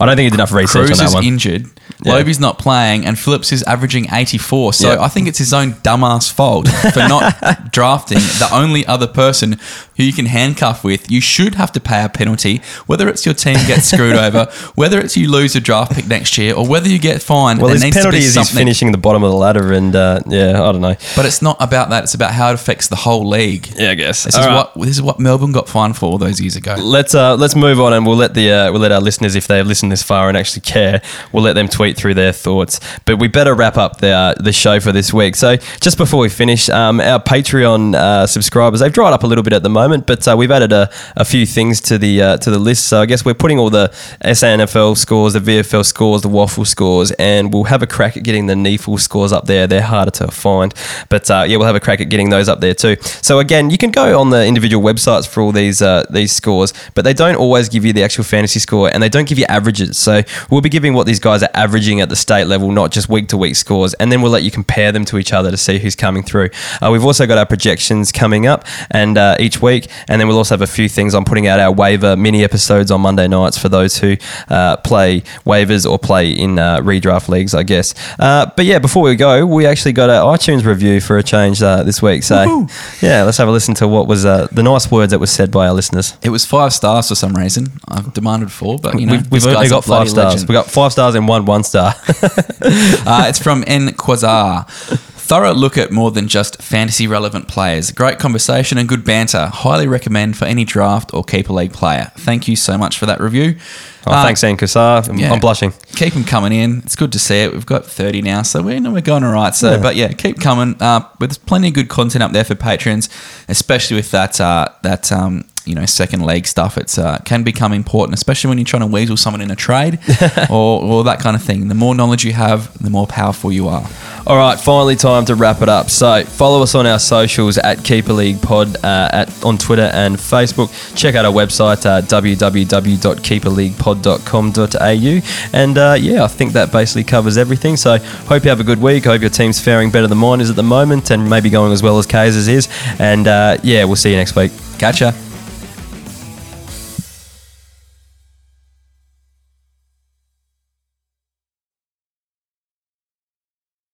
I don't think he did enough research Cruz on that is one. injured. Yeah. Lobbe's not playing, and Phillips is averaging 84. So Yeah. I think it's his own dumbass fault for not [LAUGHS] drafting the only other person who you can handcuff with. You should have to pay a penalty, whether it's your team gets screwed [LAUGHS] over, whether it's you lose a draft pick next year, or whether you get fined. well, his penalty is he's finishing the bottom of the ladder, and uh, yeah, I don't know. But it's not about that. It's about how it affects the whole league. Yeah, I guess. This is what this is what Melbourne got fined for all those years ago. Let's uh, let's move on, and we'll let the uh, we'll let our listeners, if they've listened this far and actually care, we'll let them tweet through their thoughts. But we better wrap up the uh, the show for this week. So just before we finish, um, our Patreon uh, subscribers they've dried up a little bit at the moment, but uh, we've added a, a few things to the uh, to the list. So I guess we're putting all the SANFL scores, the VFL scores, the WAFL scores, and we'll have a crack at getting the NEAFL scores up there. They're harder to find, but uh, yeah, we'll have a crack at getting those up there too. So again, you can go on the individual websites for all these uh, these scores, but they don't always give you the actual fantasy score, and they don't give you averages. So we'll be giving what these guys are averaging at the state level, not just week to week scores, and then we'll let you compare them to each other to see who's coming through. Uh, we've also got our projections coming up, and uh, each week, and then we'll also have a few things. I'm putting out our waiver mini episodes on Monday nights for those who uh, play waivers or play in uh, redraft leagues, I guess. Uh, but yeah, before we go, we actually got our iTunes review for a change uh, this week. So yeah, let's have a listen to what was uh, the nice words that was said by our listeners. It was five stars for some reason. I've demanded four, but you know, we've we've only got five stars. legend. We got five stars and one one star. [LAUGHS] [LAUGHS] Uh, it's from N Quasar. Thorough look at more than just fantasy relevant players. Great conversation and good banter. Highly recommend for any draft or keeper league player. Thank you so much for that review. Oh, Uh, thanks, Ian Kassar. I'm- yeah. I'm blushing. Keep them coming in. It's good to see it. We've got 30 now, so we know we're going all right. So, Yeah. but yeah, keep coming. Uh, there's plenty of good content up there for patrons, especially with that uh, that um, you know second leg stuff. It's uh, can become important, especially when you're trying to weasel someone in a trade [LAUGHS] or, or that kind of thing. The more knowledge you have, the more powerful you are. All right, finally time to wrap it up. So follow us on our socials at Keeper League Pod uh, at on Twitter and Facebook. Check out our website uh, www.keeperleaguepod.com.au. And uh, yeah, I think that basically covers everything. So hope you have a good week. Hope your team's faring better than mine is at the moment, and maybe going as well as Kaz's is. And uh, yeah, we'll see you next week. Catch ya.